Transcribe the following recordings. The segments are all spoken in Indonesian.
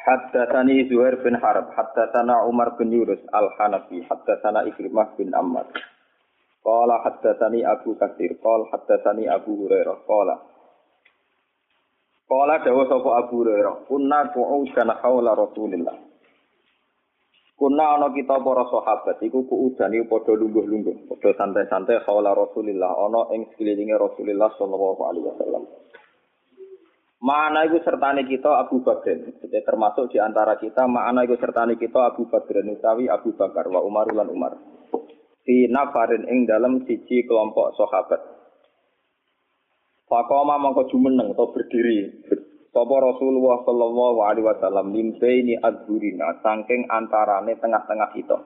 Haddatsani Zuhair bin Harb, haddatsana Umar bin Yunus Al-Hanafi, haddatsana Ikrimah bin Ammar. Qala haddatsani Abu Katsir, qala haddatsani Abu Hurairah, qala Qala dawa sapa Abu Hurairah, kunna qu'udan haula Rasulillah. Kunna ana kita para sahabat iku kuudan iku padha lungguh-lungguh, padha santai-santai haula Rasulillah ana ing sekelilinge Rasulillah sallallahu alaihi wasallam. Mana itu sertane kita Abu Bakar. Jadi termasuk di antara kita mana itu sertane kita Abu Bakar utawi Abu Bakar wa Umar lan Umar. Di nafarin ing dalam siji kelompok sahabat. Fakoma mongko jumeneng atau berdiri. Sapa Rasulullah sallallahu alaihi wasallam limbaini adzurina saking antarane tengah-tengah kita.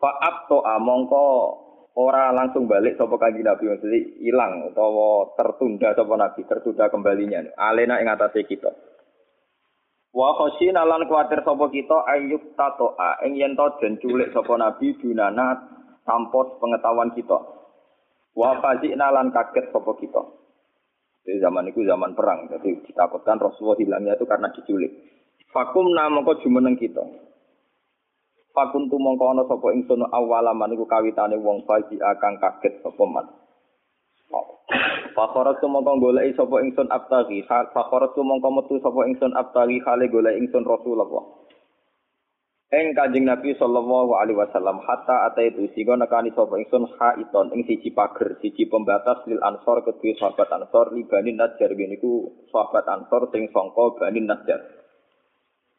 Fa'ab to mongko ora langsung balik sapa kanjeng Nabi maksudnya hilang utawa tertunda sapa Nabi tertunda kembalinya. Alena ing atase kita. Wa khosina lan kuwatir sapa kita ayyuk tatoa. Ing yen to den culik sapa Nabi dunana tanpa pengetahuan kita. Wa fazina lan kaget sapa kita. Di zaman itu zaman perang jadi ditakutkan Rasulullah hilangnya itu karena diculik. Fakum namangka jumeneng kita Fakuntu mongko ana sapa ingsun awalaman iku kawitane wong faji akan kaget sapa man. Fakhorat tu mongko goleki sapa ingsun abtagi, fakhorat tu mongko metu sapa ingsun abtagi kale goleki ingsun Rasulullah. Eng Kanjeng Nabi sallallahu alaihi wasallam hatta ata itu sing nekani sapa ingsun haiton ing siji pager, siji pembatas lil ansor kedue sahabat ansor libani najar niku sahabat ansor sing sangka bani najar.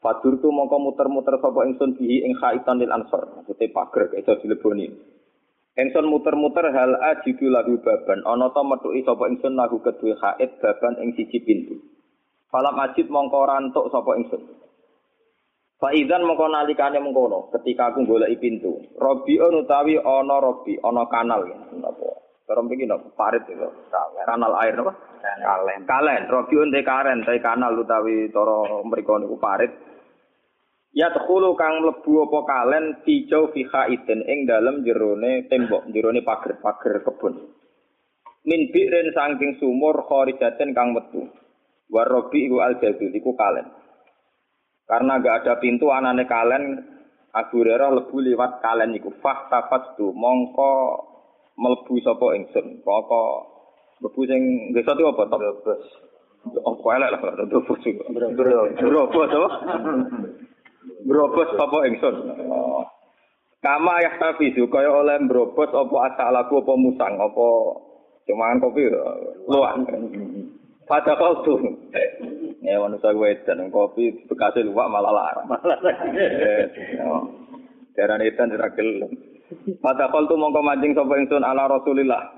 Fadur tu mongko muter-muter sapa ingsun bihi ing khaitan lil ansor. Maksudnya pager iso dileboni. Ingsun muter-muter hal ajidu lagu baban. Ana ta metuki sapa ingsun lagu kedue khait baban ing siji pintu. Falam ajid mongko rantuk sapa ingsun. Faizan mongko nalikane mengkono ketika aku goleki pintu. Robi utawi ana robi, ana kanal. Napa? Cara mriki napa? Parit itu. Kanal air napa? Kalen. Kalen. Robi unte karen, te kanal utawi cara mriku niku parit. Ya tukhulu kang mlebu apa kalen tijau fi khaidin ing dalem jerone tembok, jerone pager-pager kebun. Min bi'rin saking sumur kharijaten kang metu. Warobi iku al iku kalen. Karena gak ada pintu anane kalen Abu Hurairah lebu liwat kalen iku fah tu mongko mlebu sapa ingsun. Pokok mlebu sing desa itu apa to? Oh, kok elek lah, terus. Bro, bro, bro, Brobos apa ingsun. Kama ya tafizu kaya oleh brobos apa asalaku apa musang apa cuman kopi luak. Pada kau tuh, ya manusia gue dan kopi bekasnya luak malah larang. Darah itu tidak gelem. Pada kau tuh mongko mancing sapa ingsun ala Rasulillah.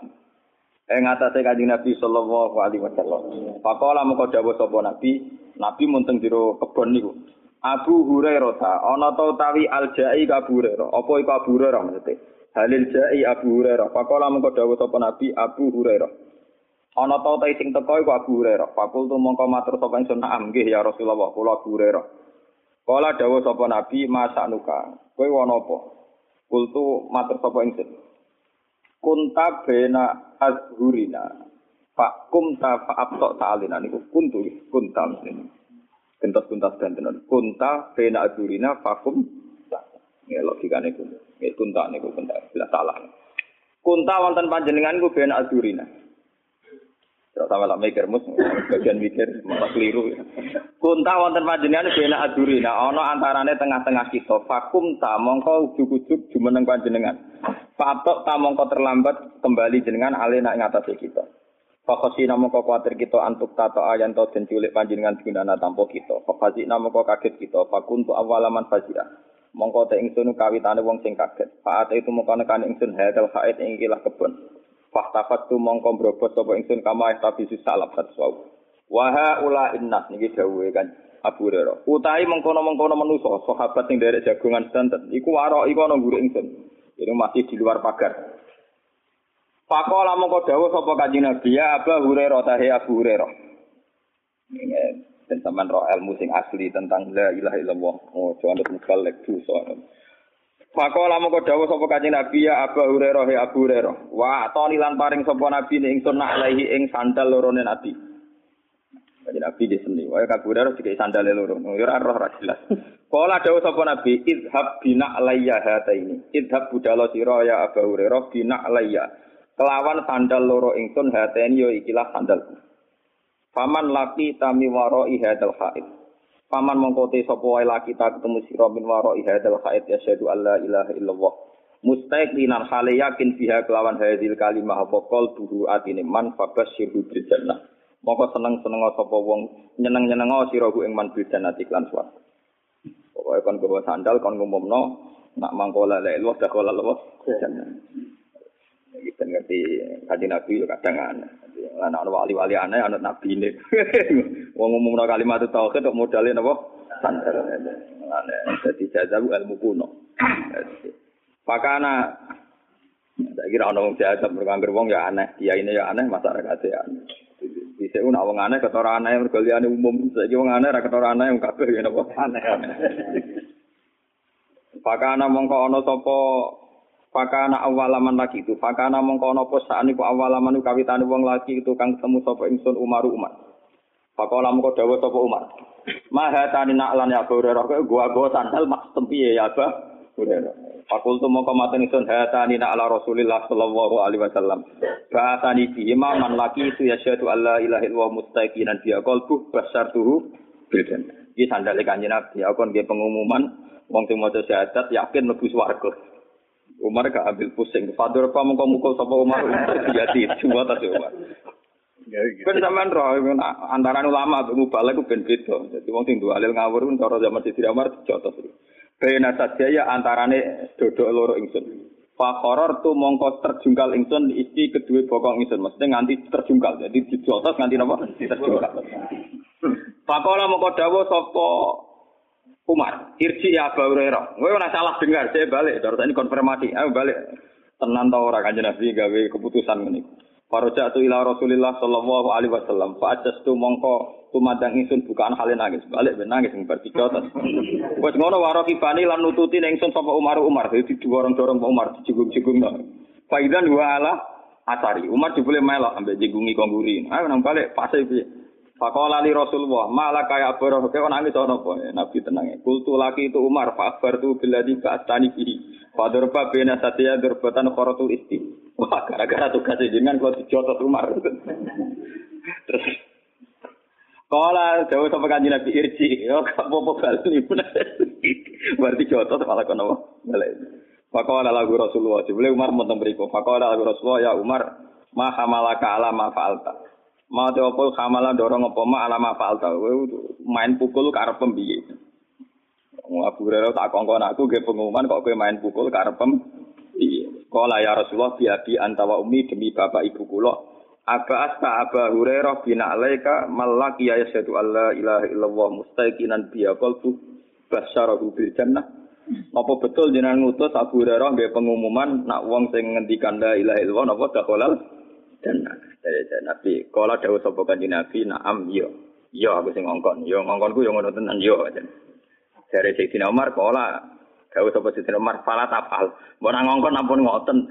Ing atase Kanjeng Nabi sallallahu alaihi wasallam. Pakola mongko dawuh sapa Nabi, Nabi munteng jero kebon niku. Abu Hurairah ta ana ta utawi Al-Jai Abu Hurairah. Apa iku Hurairah maksudnya? Halil Jai Abu Hurairah. Pakola mengko dawuh sapa Nabi Abu Hurairah. Ana ta ta sing teko iku Abu Hurairah. Pakul tu mongko matur sapa ingsun na'am nggih ya Rasulullah kula Abu Hurairah. Kala dawuh sapa Nabi masa nuka. Kowe ana apa? Kultu matur sapa ingsun. Kunta bena azhurina. Pak kumta fa abtok ta'alina niku kuntu kunta mesti. Gentos-gentos dan tenan. Kunta bena adurina fakum. Ya logikane ku. Ya kunta niku kunta. Bila salah. Kunta wonten panjenengan ku bena adurina. Terus sama lah mikir mus, bagian mikir malah keliru. Kunta wonten panjenengan bena adurina. Ono antarane tengah-tengah kita. Fakum ta mongko ujuk-ujuk jumeneng panjenengan. Fatok ta mongko terlambat kembali jenengan alena ing atas kita. Fakosi namo kau khawatir kita antuk tato ayan to den culik panjenengan gunana tanpa kita. Fakasi namo kau kaget kita. Fakuntu awalaman fazia. Mongko te ingsun kawitane wong sing kaget. Faat itu mongko nekan ingsun hadal haid ing kilah kebon. Tu mongko brobot sapa ingsun kama tapi salap satsau. Waha ula innas niki dawuhe kan Abu Hurairah. Utai mengkono-mengkono manusa sahabat sing derek jagongan sedanten iku waro iku ana guru ingsun. Ini masih di luar pagar. Pakola mongko dawuh sapa Kanjeng Nabi ya Abu Hurairah tahe Abu Hurairah. Ini dan teman roh ilmu sing asli tentang la ilaha illallah. Oh, jangan mukallek dosa. Pakola mongko dawuh sapa Kanjeng Nabi ya Abu Hurairah ya Abu Hurairah. Wa atoni lan paring sapa Nabi ning ingsun nak alaihi ing sandal lorone Nabi. Jadi Nabi di sini, wah kabur harus juga sandal loro, ora roh ra jelas. Kala dawuh sapa Nabi, idhab bina alayya hata ini. Idhab budalo sira ya Abu Hurairah bina alayya. Kelawan sandal loro ingsun hata ini yo ikilah sandalku. Paman laki tami waro ihadal haid. Paman mongkote sapa wae laki tak ketemu sira min waro ihadal haid ya syahadu alla ilaha illallah. Mustaiqinan hale yakin biha kelawan hadil kalimah apa qol buhu atine man fabasyirhu bil jannah. Moko seneng-seneng sapa wong nyeneng-nyeneng sira ku ing man bidanati lan swarga. Pokoke kon sandal kon ngumumno nak mangkola la ilaha dah kola. Iki ben ngerti kanjeng Nabi yo kadang aneh. Lan ana wali-wali aneh ana nabi ini. Wong ngumumno kalimat tauhid kok modale napa? Sandal. Aneh. Dadi jazabu ilmu kuno. Pakana saya kira orang jahat berkangger wong ya aneh, dia ini ya aneh, masyarakat ya aneh. Bisa pun awang aneh ketora aneh mergo liyane umum. Saiki wong aneh ra ketora aneh wong kabeh ya napa aneh. Pakana mongko ana sapa Pakana awalaman lagi itu, pakana mongko apa sak niku awalaman kawitane wong lagi itu kang ketemu sapa ingsun Umar Umar. Pakola mongko dawuh sapa Umar. Maha tani nak lan ya kowe gua gua sandal mak tempi ya Abah Hurairah. Fakultu mongko maten ingsun hatani na ala Rasulillah sallallahu alaihi wasallam. Ba'atani fi imaman laki itu ya syahadu alla ilaha illallah mustaqinan dia qalbu basyartuhu bil jannah. Iki sandale kanjeng Nabi aku nggih pengumuman wong sing maca syahadat yakin mlebu swarga. Umar gak ambil pusing. Fadur apa mongko mukul sapa Umar dia cuma tas Umar. Ben sampean roh antara ulama mubalek ku ben beda. Dadi wong sing dualil ngawur pun cara zaman Sidin Umar dicotos. Baina saja ya antarane dodok loro ingsun. Fakoror tu mongko terjungkal ingsun isi kedua bokong ingsun. Maksudnya nganti terjungkal. Jadi dijotos nganti apa? Terjungkal. Fakola mongko dawo sopo Umar, irji ya Abu Hurairah. Gue ora salah dengar, saya balik. Terus ini konfirmasi, ayo balik. Tenan tau ora kanjeng Nabi gawe keputusan ngene. Faraja tu ila Rasulillah sallallahu alaihi wasallam. Fa tu mongko tumadang ingsun bukaan hale nangis balik ben nangis bertiga terus wis ngono waro kifani lan nututi ning ingsun sapa Umar Umar dadi dorong-dorong Pak Umar dijigung-jigung no faidan wa ala asari Umar dibule melok ambek jigungi kongguri ayo nang balik fase piye Fakola li Rasulullah, malah kayak apa roh kayak nangis ono apa? Nabi tenang. Kultu laki itu Umar, fakbar tu bila di tani pihi. Fadurba bena satya durbatan khorotul isti. Wah, gara-gara tugas dengan kalau dijotot Umar. Terus Kala jauh sampai kanji Nabi Irji, yo apa-apa bali. Berarti jotos malah kono balik. Fakala lagu Rasulullah, jebule Umar mboten mriku. Fakala lagu Rasulullah ya Umar, ma hamalaka ala ma fa'alta. Ma te opo hamala dorong apa ma ala ma fa'alta. main pukul karep piye? Abu Hurairah tak kongkon aku ge pengumuman kok kowe main pukul karep piye? Kala ya Rasulullah biabi antawa umi demi bapak ibu kula Aba asta Aba Hurairah bin alaika malaki ya syahadu alla ilaha illallah mustaqinan biya qalbu basyarahu bil jannah. Apa betul jenengan ngutus Abu Hurairah nggih pengumuman nak wong sing ngendikan la ilaha illallah napa dakhalal jannah. Dari Nabi, kala dawuh sapa kanjeng Nabi, "Na'am yo." Yo aku sing ngongkon. Yo ngongkonku yo ngono tenan yo. Dari Sayyidina Umar kala Kau sapa Sidin Umar fala tafal. Mbok ngongkon ampun ngoten.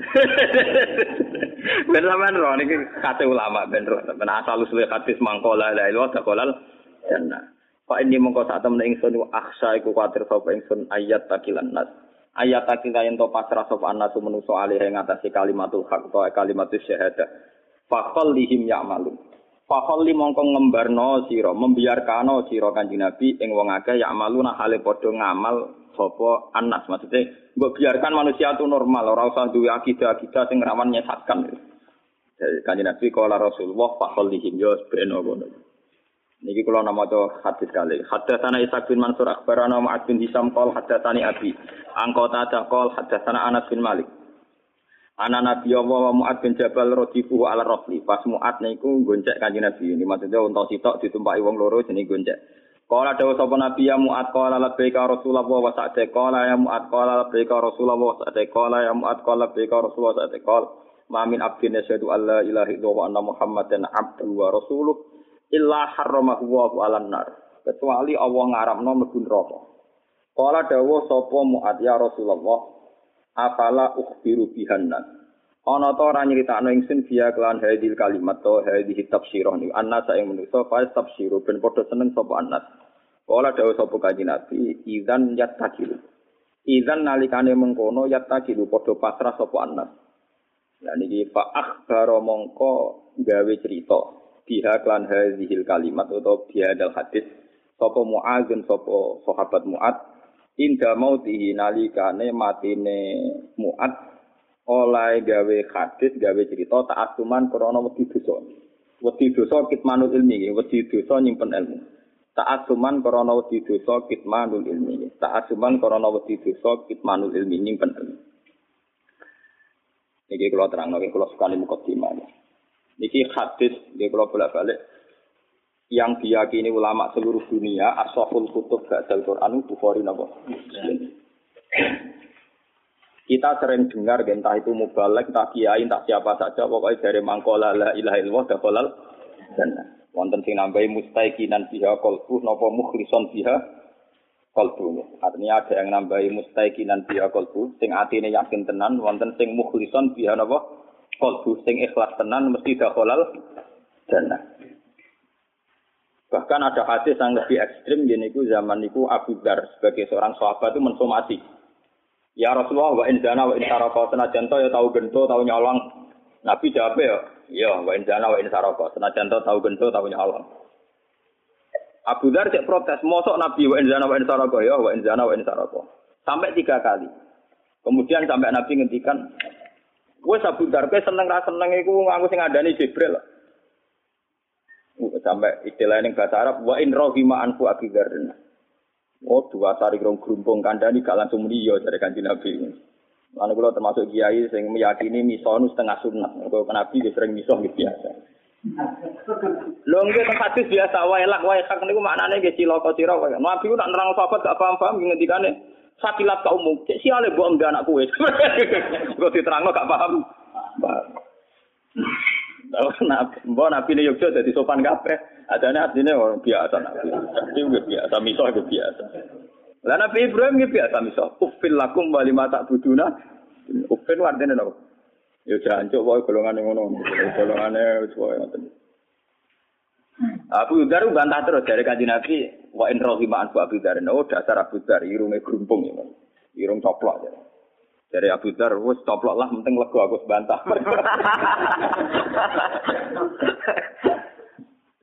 Ben sampean ro niki kate ulama ben ro. Ben asal usul hadis mangkola la ilaha taqalal jannah. Pak ini mongko sak temen ingsun aksa iku kuatir sapa ingsun ayat takilan nas. Ayat takilan ento pasrah sapa anasu menusa alih ing atase kalimatul haq to kalimatus syahadah. Fakol lihim ya'malun. Fakol li mongko ngembarno sira, membiarkano sira kanjeng Nabi ing wong akeh ya'maluna hale padha ngamal sapa anas maksudnya mbok biarkan manusia itu normal ora usah duwe akidah-akidah sing rawan nyesatkan jadi kanjeng Nabi kala Rasulullah fakhallihim yo beno ngono Niki kula nama to hadis kali. Hadatsana Isa bin Mansur akhbarana Mu'ad bin Hisam qol hadatsani Abi. Angkota ada qol hadatsana Anas bin Malik. Ana Nabi Allah wa Mu'ad bin Jabal radifu ala rafli. Pas Mu'ad niku goncek kanjeng Nabi. Ini maksudnya untuk sitok ditumpaki wong loro jenenge goncek. Kala dawa sapa Nabi ya Mu'ad qala labbaika Rasulullah wa sa'ate qala ya Mu'ad qala labbaika Rasulullah wa sa'ate qala ya Mu'ad qala labbaika Rasulullah wa sa'ate qala ma min abdin yashhadu an la ilaha illallah wa anna Muhammadan abduhu wa rasuluh illa harramahu wa 'alan nar. Kecuali Allah ngaramno mlebu neraka. Kala dawa sapa Mu'ad ya Rasulullah afala ukhbiru bihanna ana ta ora nyritakno ingsun biya kelan hadil kalimat to hadhihi tafsirah ni anna sa ing manusa fa tafsiru ben padha seneng sapa anas kala dawuh sapa kanjeng nabi idzan yattakilu. Idzan nalikane mengkono yattakilu padha pasrah sapa anas lan iki fa akhbaro mongko gawe cerita biha kelan hadhil kalimat utawa biha dal hadis sapa muazin sapa sahabat muad inda mautihi nalikane matine muat oleh gawe hadis gawe cerita tak asuman krana wedi dosa. Wedi dosa kitmanul ilmi wedi dosa nyimpen ilmu. Tak asuman krana wedi dosa kitmanul ilmi tak asuman krana wedi dosa kitmanul ilmi nyimpen ilmu. Niki kalau terang, niki kalau sekali mukadimah. Niki hadis, niki kalau bolak balik yang diyakini ulama seluruh dunia asoful kutub ba'dal Quran Bukhari napa? Kita sering dengar entah itu mubalek, entah kiai, entah siapa saja pokoknya dari mangkola la ilaha illallah dakhalal dan wonten sing nambahi mustaiqinan biha qalbu napa mukhlison biha qalbu artinya ada yang nambahi mustaiqinan biha qalbu sing atine yakin tenan wonten sing mukhlison biha napa? Qalbu sing ikhlas tenan mesti dakhalal jannah Bahkan ada hadis yang lebih ekstrim, yaitu zaman itu Abu Dar sebagai seorang sahabat itu mensomasi. Ya Rasulullah, wa in zana wa in saraka senajan ya tahu gento, tahu nyolong. Nabi jawab ya, ya wa in zana wa in saraka senajan tahu gento, tahu nyolong. Abu Dar cek protes, mosok Nabi wa in zana wa in saraka ya wa in zana wa in saraka. Sampai tiga kali. Kemudian sampai Nabi ngendikan, Wes Abu Dar, seneng ra seneng iku ngaku sing ngandani Jibril. Sampai istilah yang bahasa Arab wa in rohima anfu akidarna. Oh dua sari rong gerumpung kandani gak langsung meniyo dari kanji Nabi ini. Lalu kalau termasuk kiai yang meyakini misonu setengah sunnah. Kalau Nabi dia sering misoh gitu biasa. Lho nggih tempat biasa wae lak wae sak niku maknane nggih cilaka sira wae. Nabi ku nak nerang sahabat gak paham-paham ngendikane sakilat ka umum. Cek siale mbok enggak anak kowe. Kok diterangno gak paham. Mbok nabi ini Yogyo jadi sopan kabeh. Adanya artinya orang biasa nabi. Juga biasa, misoh juga biasa. Lah Nabi Ibrahim juga biasa misoh. Ufil lakum wali mata buduna. Ufil artinya apa? Ya jangan coba golongan yang ngono. Golongan yang sesuai ngoten. Abu Dar bantah terus dari kanji Nabi, wa in rohima anfu Abu Dar. Oh dasar Abu Dar, irungnya gerumpung. Irung coplok. Ya. Dari Abu Dar, wes toplok lah, penting lego aku sebantah.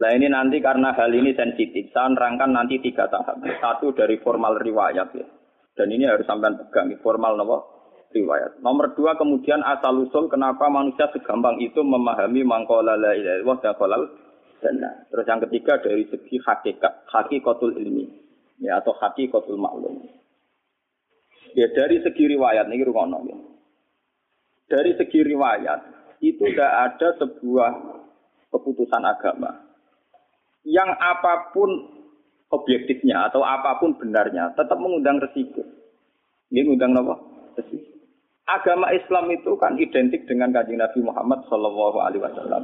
Nah ini nanti karena hal ini sensitif, saya nerangkan nanti tiga tahap. Satu dari formal riwayat ya. Dan ini harus sampai pegang, formal nopo riwayat. Nomor dua kemudian asal usul kenapa manusia segampang itu memahami mangkola la ilaha illallah dan Terus yang ketiga dari segi hakikat, hakikatul ilmi ya atau hakikatul maklum. Ya dari segi riwayat ini rukono ya. Dari segi riwayat itu tidak ada sebuah keputusan agama yang apa pun objektifnya atau apa pun benarnya tetap mengundang resiko. Ini mengundang apa? Resiko. Agama Islam itu kan identik dengan kajian Nabi Muhammad Shallallahu Alaihi Wasallam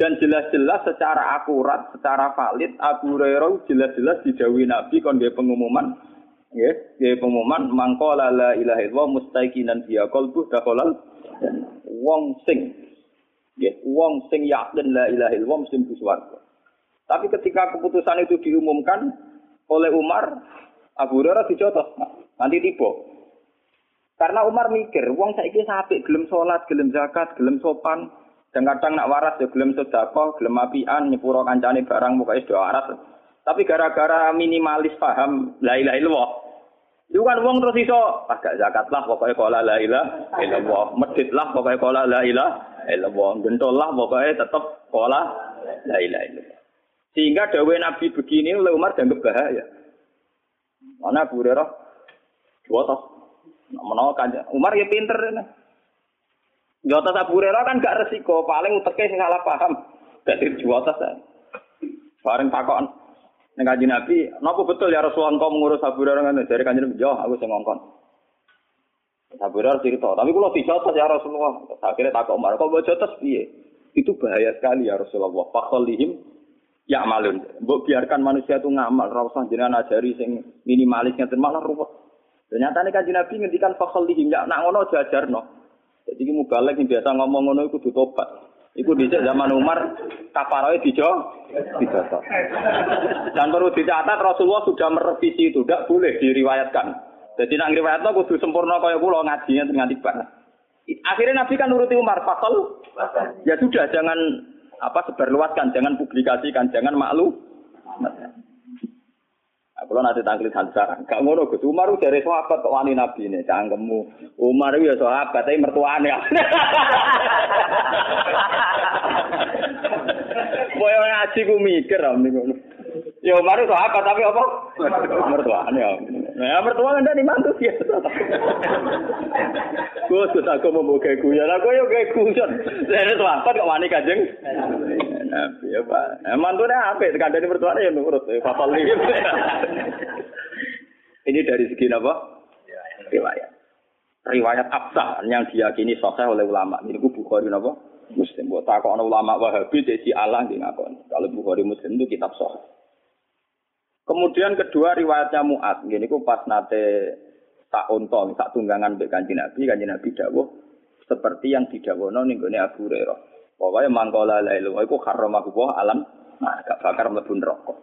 dan jelas-jelas secara akurat, secara valid Abu Hurairah jelas-jelas didawi Nabi kon pengumuman Nggih, nggih pengumuman mangkola la ilaha illallah mustaiqinan biya qalbu dakhalal wong sing nggih wong sing yakin la ilaha illallah mesti mlebu swarga. Tapi ketika keputusan itu diumumkan oleh Umar, Abu Hurairah dicotos, nanti tiba. Karena Umar mikir, wong saiki sapik gelem salat, gelem zakat, gelem sopan, dan kadang nak waras ya gelem sedekah, gelem apian, nyepuro kancane barang pokoknya doa waras. Tapi gara-gara minimalis paham la ilaha illallah. Itu kan wong terus iso agak zakat lah pokoknya kola la ilaha illallah. Medit lah pokoknya kola la ilaha illallah. Gentol lah pokoknya tetap kola la ilaha illallah. Sehingga dawe Nabi begini oleh Umar dianggap bahaya. Mana Abu Hurairah? Dua. Menawa kan Umar ya pinter. Jotos Abu Hurairah kan gak resiko, paling uteke sing salah paham. Dadi jotos ya. Bareng takon ning kanjeng Nabi, napa betul ya Rasulullah engkau mengurus Abu Hurairah ngene? Dari kanjeng Nabi, "Yo, aku sing ngongkon." Abu Hurairah cerita, tapi kalau dijotos ya Rasulullah. Akhirnya takut Umar, kok mau jotos piye? Itu bahaya sekali ya Rasulullah. Fakholihim ya malun. Mbok biarkan manusia itu ngamal, ora usah jenengan ajari sing minimalis ngeten malah ruwet. Ternyata nih kanjeng Nabi ngendikan fakholihim ya nak ngono aja ajarno. Jadi mubalek yang biasa ngomong ngono iku kudu tobat. Iku dhisik zaman Umar kafaroe dijo dijoto. Dan perlu dicatat Rasulullah sudah merevisi itu, tidak boleh diriwayatkan. Jadi nak ngriwayatno kudu sempurna kaya kula ngajinya dengan tiba. Akhirnya Nabi kan nuruti Umar, fakol. Ya sudah, jangan apa sebarluaskan, jangan publikasikan, jangan maklu. Nah, kalau nanti tangkil sekarang, gak ngono Gus Umar itu dari sahabat kok wani Nabi ini, cangkemmu. Umar itu ya sahabat, tapi mertuane. Boyo ngaji ku mikir om ngono. Ya Umar itu sahabat tapi apa? Mertuane. Nah, mertua kan dari mantu dia. Gus, Gus aku mau buka guyon, aku yo kayak guyon. Saya sahabat kok wani kajeng. Nabi ya Pak. Nah, mantune apik, kandhane mertuane ya nurut. Fatal Ini dari segi apa? Riwayat. Riwayat absah yang diyakini sahih oleh ulama. Ini ku Bukhari napa? Muslim. Buat ana ulama Wahabi dadi Allah di ngakon. Kalau Bukhari Muslim itu kitab sahih. Kemudian kedua riwayatnya Mu'ad. Gini ku pas nate tak unta, tak tunggangan mbek Kanjeng Nabi, Kanjeng Nabi dawuh seperti yang didhawuhna ning gone Abu Hurairah. Pokoke mangkola la ilaha iku haramahu alam nah gak bakar mlebu neraka.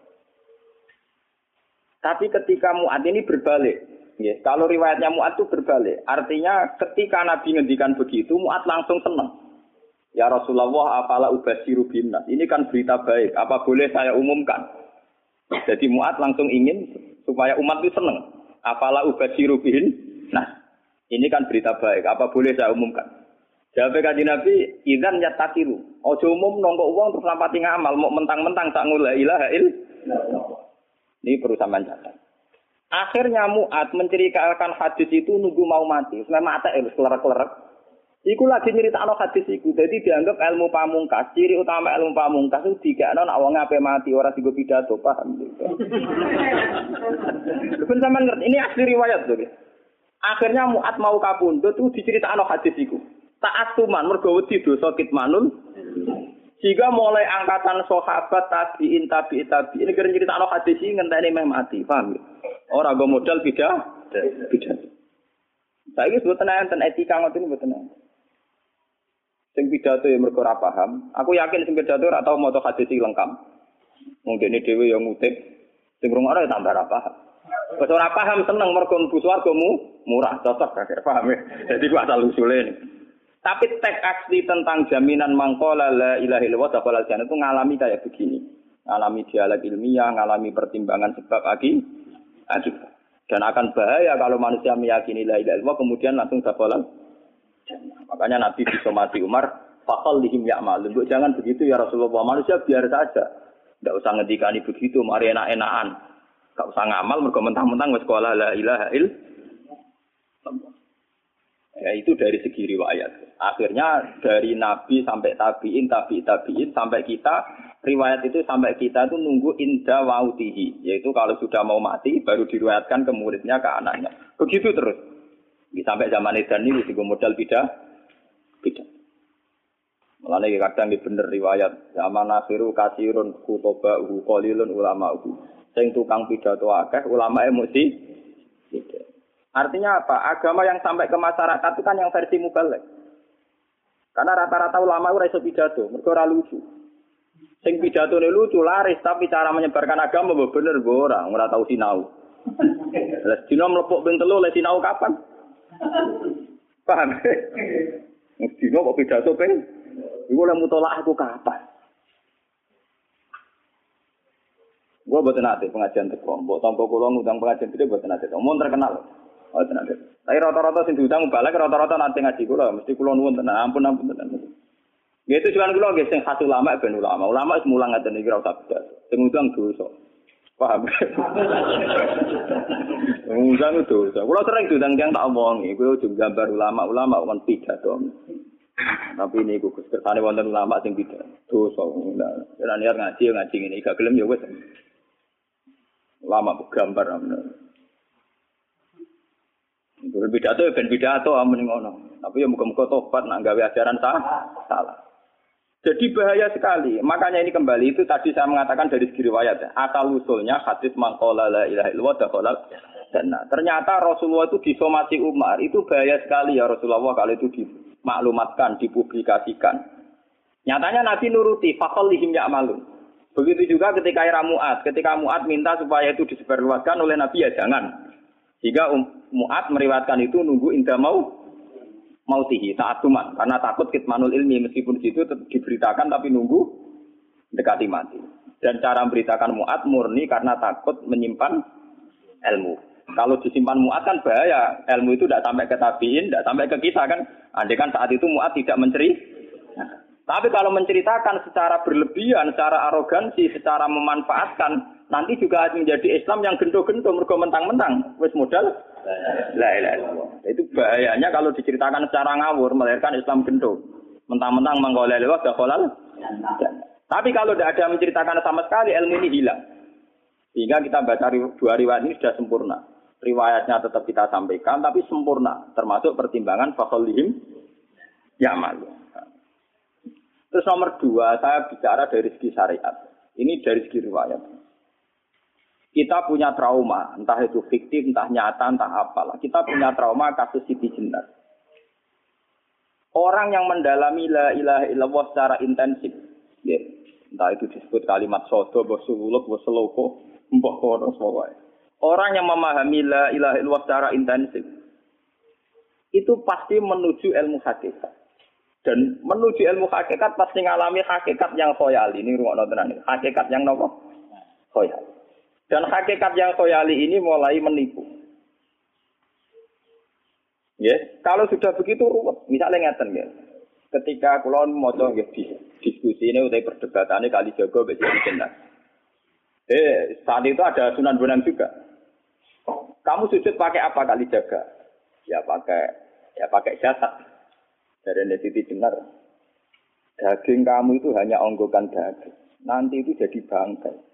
Tapi ketika Mu'ad ini berbalik, ya, kalau riwayatnya Mu'ad itu berbalik, artinya ketika Nabi ngendikan begitu, Mu'ad langsung senang. Ya Rasulullah, apalah ubasiru binas. Ini kan berita baik. Apa boleh saya umumkan? Jadi Mu'ad langsung ingin supaya umat itu senang. Apalah ubasiru bin. Nah, ini kan berita baik. Apa boleh saya umumkan? Jawab kaji Nabi, idan yatakiru. Ojo umum nongko uang terus lampati ngamal. Mau mentang-mentang tak ngula ilaha il. Ini perusahaan catat. Akhirnya Mu'ad menceritakan hadis itu nunggu mau mati. Sebenarnya mata itu kelerak-kelerak. Iku lagi nyerita no hadis iku. Jadi dianggap ilmu pamungkas. Ciri utama ilmu pamungkas itu tiga no nak wong ape mati orang tiga pidato paham. Bukan sama ngerti. Ini asli riwayat tuh. Akhirnya Mu'ad mau kabundut itu diceritakan no hadis iku. Taat tuman mergo wedi dosa kitmanun. Jika mulai angkatan sahabat tabiin tabiin tabiin ini kira cerita no hadis ini ngenteni meh mati, paham ya? Orang gue modal beda, beda. Saya ini sebut enten etika ngoten ini tenang. Sing pidato yang mergo ora paham, aku yakin sing pidato ora tau maca hadis lengkap. Mungkin ini dewe yang ngutip, sing rungokno ya tambah ora paham. Wes ora paham seneng mergo mlebu swargamu murah, cocok kakek paham ya. Jadi ku asal usule ini. Tapi teks asli tentang jaminan mangkola la ilaha illallah jannah itu ngalami kayak begini. Ngalami dialog ilmiah, ngalami pertimbangan sebab aki akibat. Dan akan bahaya kalau manusia meyakini la ilaha illallah kemudian langsung dakhalal jannah. Makanya Nabi bisa mati Umar, fakal lihim ya'malun. Bu, jangan begitu ya Rasulullah. Manusia biar saja. Tidak usah ngedikani begitu, mari enak-enakan. Gak usah ngamal, mergo mentang-mentang sekolah la ilaha illallah. Ya itu dari segi riwayat. Akhirnya dari Nabi sampai tabiin, tabi tabiin sampai kita riwayat itu sampai kita itu nunggu inda wautihi, yaitu kalau sudah mau mati baru diriwayatkan ke muridnya ke anaknya. Begitu terus. Sampai zaman Edan ini juga modal beda, beda. Mulane kadang bener riwayat zaman akhiru kasirun kutoba uhu kolilun ulama uhu. Sing tukang pidato akeh ulama emosi. Tidak. Artinya apa? Agama yang sampai ke masyarakat itu kan yang versi mubalek. Karena rata-rata ulama itu iso pidato, mereka ora lucu. Sing ini lucu, laris, tapi cara menyebarkan agama bener ora, ora tahu sinau. Les dino mlepuk ping telu, les sinau kapan? Paham? Dino kok pidato ping? Iku oleh mutolak aku kapan? Gue buat nanti pengajian teko, buat tanpa kulo ngundang pengajian itu buat nanti. Mau terkenal. Oh, tenan. Tapi rata-rata sing diundang balik rata-rata nanti ngaji kula, mesti kula nuwun tenan. Ampun ampun. Ya itu cuman kula nggih sing khas ulama ben ulama. Ulama ngaten iki ora usah bedas. Sing undang dosa. Paham? Undang dosa. Kula sering diundang yang tak omongi, kowe ujung gambar ulama-ulama kon pidato. Tapi ini gue kersane wonten ulama sing tidak dosa. Ora niat ngaji ya ngaji ini gak gelem ya wis. Ulama gambar amen. Itu pidato ya ben pidato amen ngono. Tapi ya muga-muga tobat nak gawe ajaran sah, salah. Jadi bahaya sekali. Makanya ini kembali itu tadi saya mengatakan dari segi riwayat. Asal usulnya hadis mangkola la ilaha illallah jannah. Ternyata Rasulullah itu disomasi Umar. Itu bahaya sekali ya Rasulullah kalau itu dimaklumatkan, dipublikasikan. Nyatanya Nabi nuruti, fakallihim ya'malun. Begitu juga ketika era Mu'ad. Ketika Mu'ad minta supaya itu disebarluaskan oleh Nabi ya jangan. Jika Mu'ad meriwatkan itu nunggu indah mau mautihi saat tuman karena takut kitmanul ilmi meskipun situ diberitakan tapi nunggu dekati mati. Dan cara memberitakan muat murni karena takut menyimpan ilmu. Kalau disimpan muat kan bahaya. Ilmu itu tidak sampai ke tabiin, tidak sampai ke kita kan. Andai kan saat itu muat tidak menceri. Nah, tapi kalau menceritakan secara berlebihan, secara arogansi, secara memanfaatkan, nanti juga menjadi Islam yang gento-gento, mergo mentang-mentang. Wis modal La ilaha. Itu bahayanya kalau diceritakan secara ngawur melahirkan Islam gendong. Mentang-mentang mengkolel lewat kolal. Tapi kalau tidak ada menceritakan sama sekali ilmu ini hilang. Sehingga kita baca dua riwayat ini sudah sempurna. Riwayatnya tetap kita sampaikan, tapi sempurna. Termasuk pertimbangan fakolihim ya malu. Terus nomor dua, saya bicara dari segi syariat. Ini dari segi riwayat. Kita punya trauma, entah itu fiktif, entah nyata, entah apalah. Kita punya trauma kasus Siti Jenar. Orang yang mendalami la ilaha illallah secara intensif, ya, entah itu disebut kalimat sodo, bosuluk, bosuloko, mbah kono pokoknya. Orang yang memahami la ilaha illallah secara intensif, itu pasti menuju ilmu hakikat. Dan menuju ilmu hakikat pasti ngalami hakikat yang khoyal. Ini rumah tenan Hakikat yang nopo? Khoyal. Dan hakikat yang khoyali ini mulai menipu. Ya, kalau sudah begitu ruwet. Misalnya ngeten ya. Ketika kulon mau ya, diskusi ini udah perdebatan ini kali jago besi jelas. Eh, saat itu ada sunan bonang juga. Kamu sujud pakai apa kali jaga? Ya pakai ya pakai jasad. Dari netiti benar. Daging kamu itu hanya onggokan daging. Nanti itu jadi bangkai.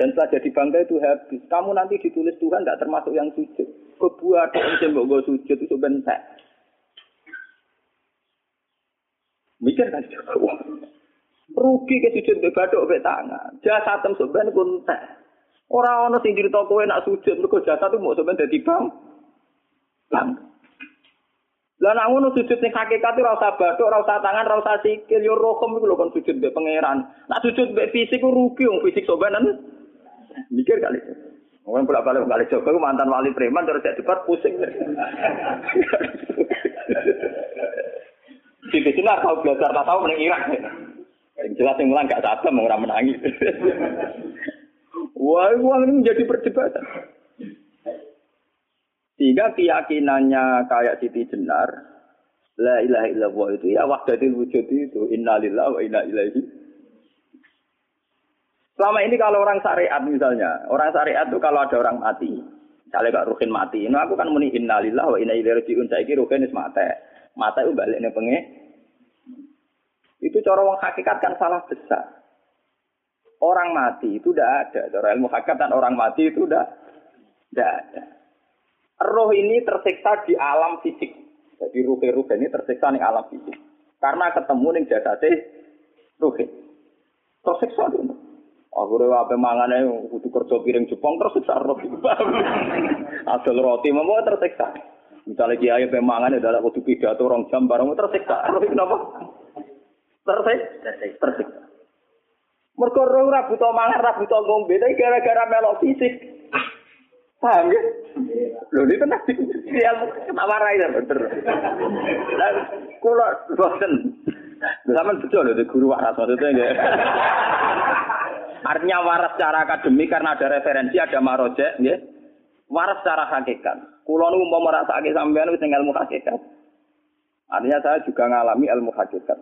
Dan setelah jadi bangga itu habis. Kamu nanti ditulis Tuhan tidak termasuk yang sujud. Kebuat yang mbok sujud itu bentek. Mikir kan juga. Rugi ke sujud be badok be tangan. Jasa tem sebenarnya pun teh. Orang orang sing cerita kowe nak sujud mergo jasa tuh mau sebenarnya dadi bang. Bang. Lah nak ngono sujud ning hakikat ora usah bathuk, ora usah tangan, ora usah sikil, yo rokem iku lho kon sujud mbek pangeran. Nak sujud mbek fisik ku rugi wong fisik sobanan. Mikir kali. Mungkin bolak balik kali Joko mantan wali preman terus jadi debat pusing. Siti Sinar tahu belajar tak tahu Irak. Yang jelas yang mulang gak satu mau menangis. Wah, uang ini menjadi perdebatan. Sehingga keyakinannya kayak Siti Jenar, La ilaha illallah itu ya wahdatil wujud itu innalillah wa inna ilaihi Selama ini kalau orang syariat misalnya, orang syariat itu kalau ada orang mati, misalnya Kak Rukin mati, ini aku kan muni innalillah wa inna ilaihi rajiun. Saiki Rukin wis mati. Mati itu balik nih penge. Itu cara wong hakikat kan salah besar. Orang mati itu tidak ada. Cara ilmu hakikat dan orang mati itu tidak ada. Roh ini tersiksa di alam fisik. Jadi ruh-ruh ini tersiksa di alam fisik. Karena ketemu ning jasadnya ruh. Tersiksa dulu. Aku rewa apa mangane kudu kerja piring Jepang terus siksa roti. Asal roti mau tersiksa. Misalnya kiai pe mangane dadak kudu pidato rong jam bareng tersiksa. Roti kenapa? Tersiksa. Tersiksa. Mergo ora buta mangan, ora buta ngombe, tapi gara-gara melok fisik. Paham ya? Lho ini tenang di ilmu kenapa rai bener. Kula bosen. Zaman betul loh, guru waras maksudnya ya. Artinya waras secara akademik karena ada referensi, ada marojek, ya. Waras secara hakikat. Kulo nu mau merasa akeh sampean wis ilmu hakikat. Artinya saya juga ngalami ilmu hakikat.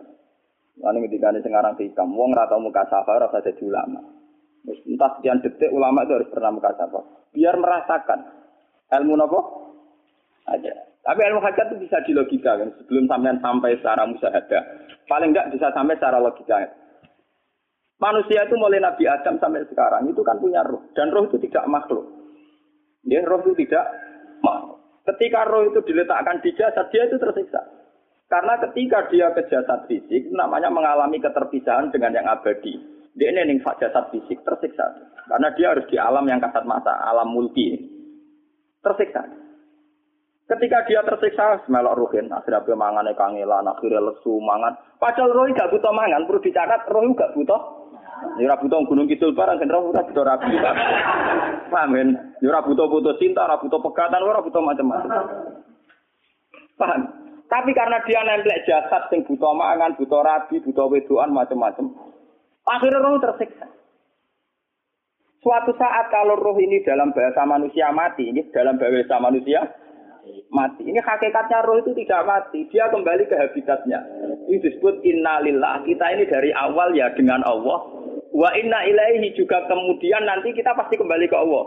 Lalu ketika ini sekarang hikam, wong rata muka safa rasa jadi ulama. Entah sekian detik ulama itu harus pernah muka safa. Biar merasakan ilmu nopo aja. Tapi ilmu hajat itu bisa dilogika kan sebelum sampean sampai secara musyahadah. Paling enggak bisa sampai secara logika. Manusia itu mulai Nabi Adam sampai sekarang itu kan punya roh dan roh itu tidak makhluk. Ya, roh itu tidak makhluk. Ketika roh itu diletakkan di jasad, dia itu tersiksa. Karena ketika dia ke jasad fisik, namanya mengalami keterpisahan dengan yang abadi. Dia ini ning jasad fisik tersiksa. Karena dia harus di alam yang kasat mata, alam mulki. Tersiksa. Ketika dia tersiksa, melok ruhin, akhirnya dia mangan kangelan, akhirnya lesu mangan. Padahal roh gak butuh mangan, perlu dicatat, roh gak butuh. Ya ora butuh gunung kidul barang, roh ora butuh rabi. Paham kan? Ya ora butuh butuh cinta, ora butuh pegatan, ora butuh macam-macam. Paham? Tapi karena dia nempel jasad sing butuh mangan, butuh rabi, butuh wedoan macam-macam. Akhirnya roh tersiksa. Suatu saat kalau roh ini dalam bahasa manusia mati, ini dalam bahasa manusia mati. Ini hakikatnya roh itu tidak mati, dia kembali ke habitatnya. Ini disebut innalillah. Kita ini dari awal ya dengan Allah. Wa inna ilaihi juga kemudian nanti kita pasti kembali ke Allah.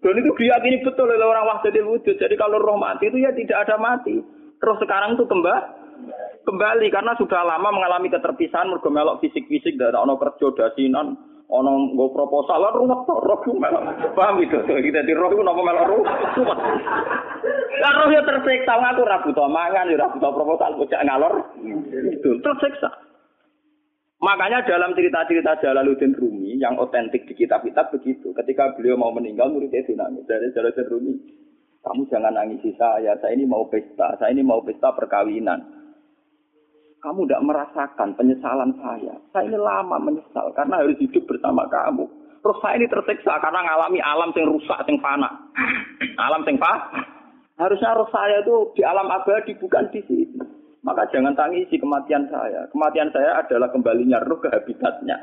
Dan itu diyakini betul oleh orang wahdatil wujud. Jadi kalau roh mati itu ya tidak ada mati. Terus sekarang itu kembali kembali karena sudah lama mengalami keterpisahan mergo melok fisik-fisik dan ono kerja dasinan ono nggo proposal lan ruwet to roh melok paham itu kita di roh ku napa melok ruwet lan roh ya tersiksa aku ora butuh mangan ya ora butuh proposal bocah ngalor itu tersiksa Makanya dalam cerita-cerita Jalaluddin Rumi yang otentik di kitab-kitab begitu. Ketika beliau mau meninggal, muridnya nangis. Dari Jalaluddin Rumi, kamu jangan nangisi saya, saya ini mau pesta, saya ini mau pesta perkawinan. Kamu tidak merasakan penyesalan saya. Saya ini lama menyesal karena harus hidup bersama kamu. Terus saya ini tersiksa karena ngalami alam yang rusak, yang fana. Alam yang fana. Harusnya roh saya itu di alam abadi, bukan di sini. Maka jangan tangisi kematian saya. Kematian saya adalah kembalinya roh ke habitatnya.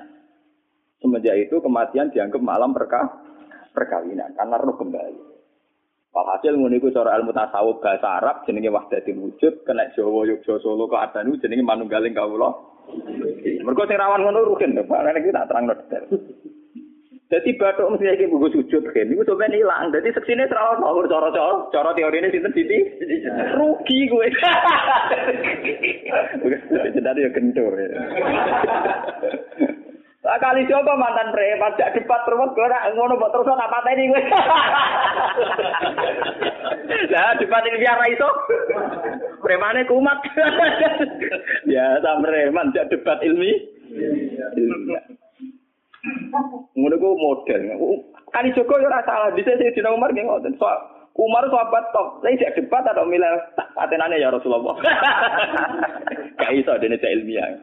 Semenjak itu kematian dianggap malam perkah perkawinan karena roh kembali. Walhasil ngono iku cara ilmu tasawuf bahasa Arab jenenge wahdatul wujud, kena Jawa Yogyakarta Solo ke Adanu jenenge manunggaling kawula. Mergo sing rawan ngono rugen. Nek kita terangno detail. Jadi batuk mesti iki buku sujud kan. Iku sampeyan ilang. Dadi seksine terlalu ngawur cara-cara cara teorine sinten Siti? Rugi kowe. Jadi ya kentur. Lah kali coba mantan preman jak debat terus gue nak ngono mbok terus tak pateni kowe. Lah debat ini biar iso. Premane kumat. ya preman jak debat ilmi. Ngono ku model. Kali Joko yo ora salah. Dise sing dina Umar nggih ngoten. So, Umar sahabat top. Saya tidak debat atau milih patenannya ya Rasulullah. Gak iso dene ilmiah.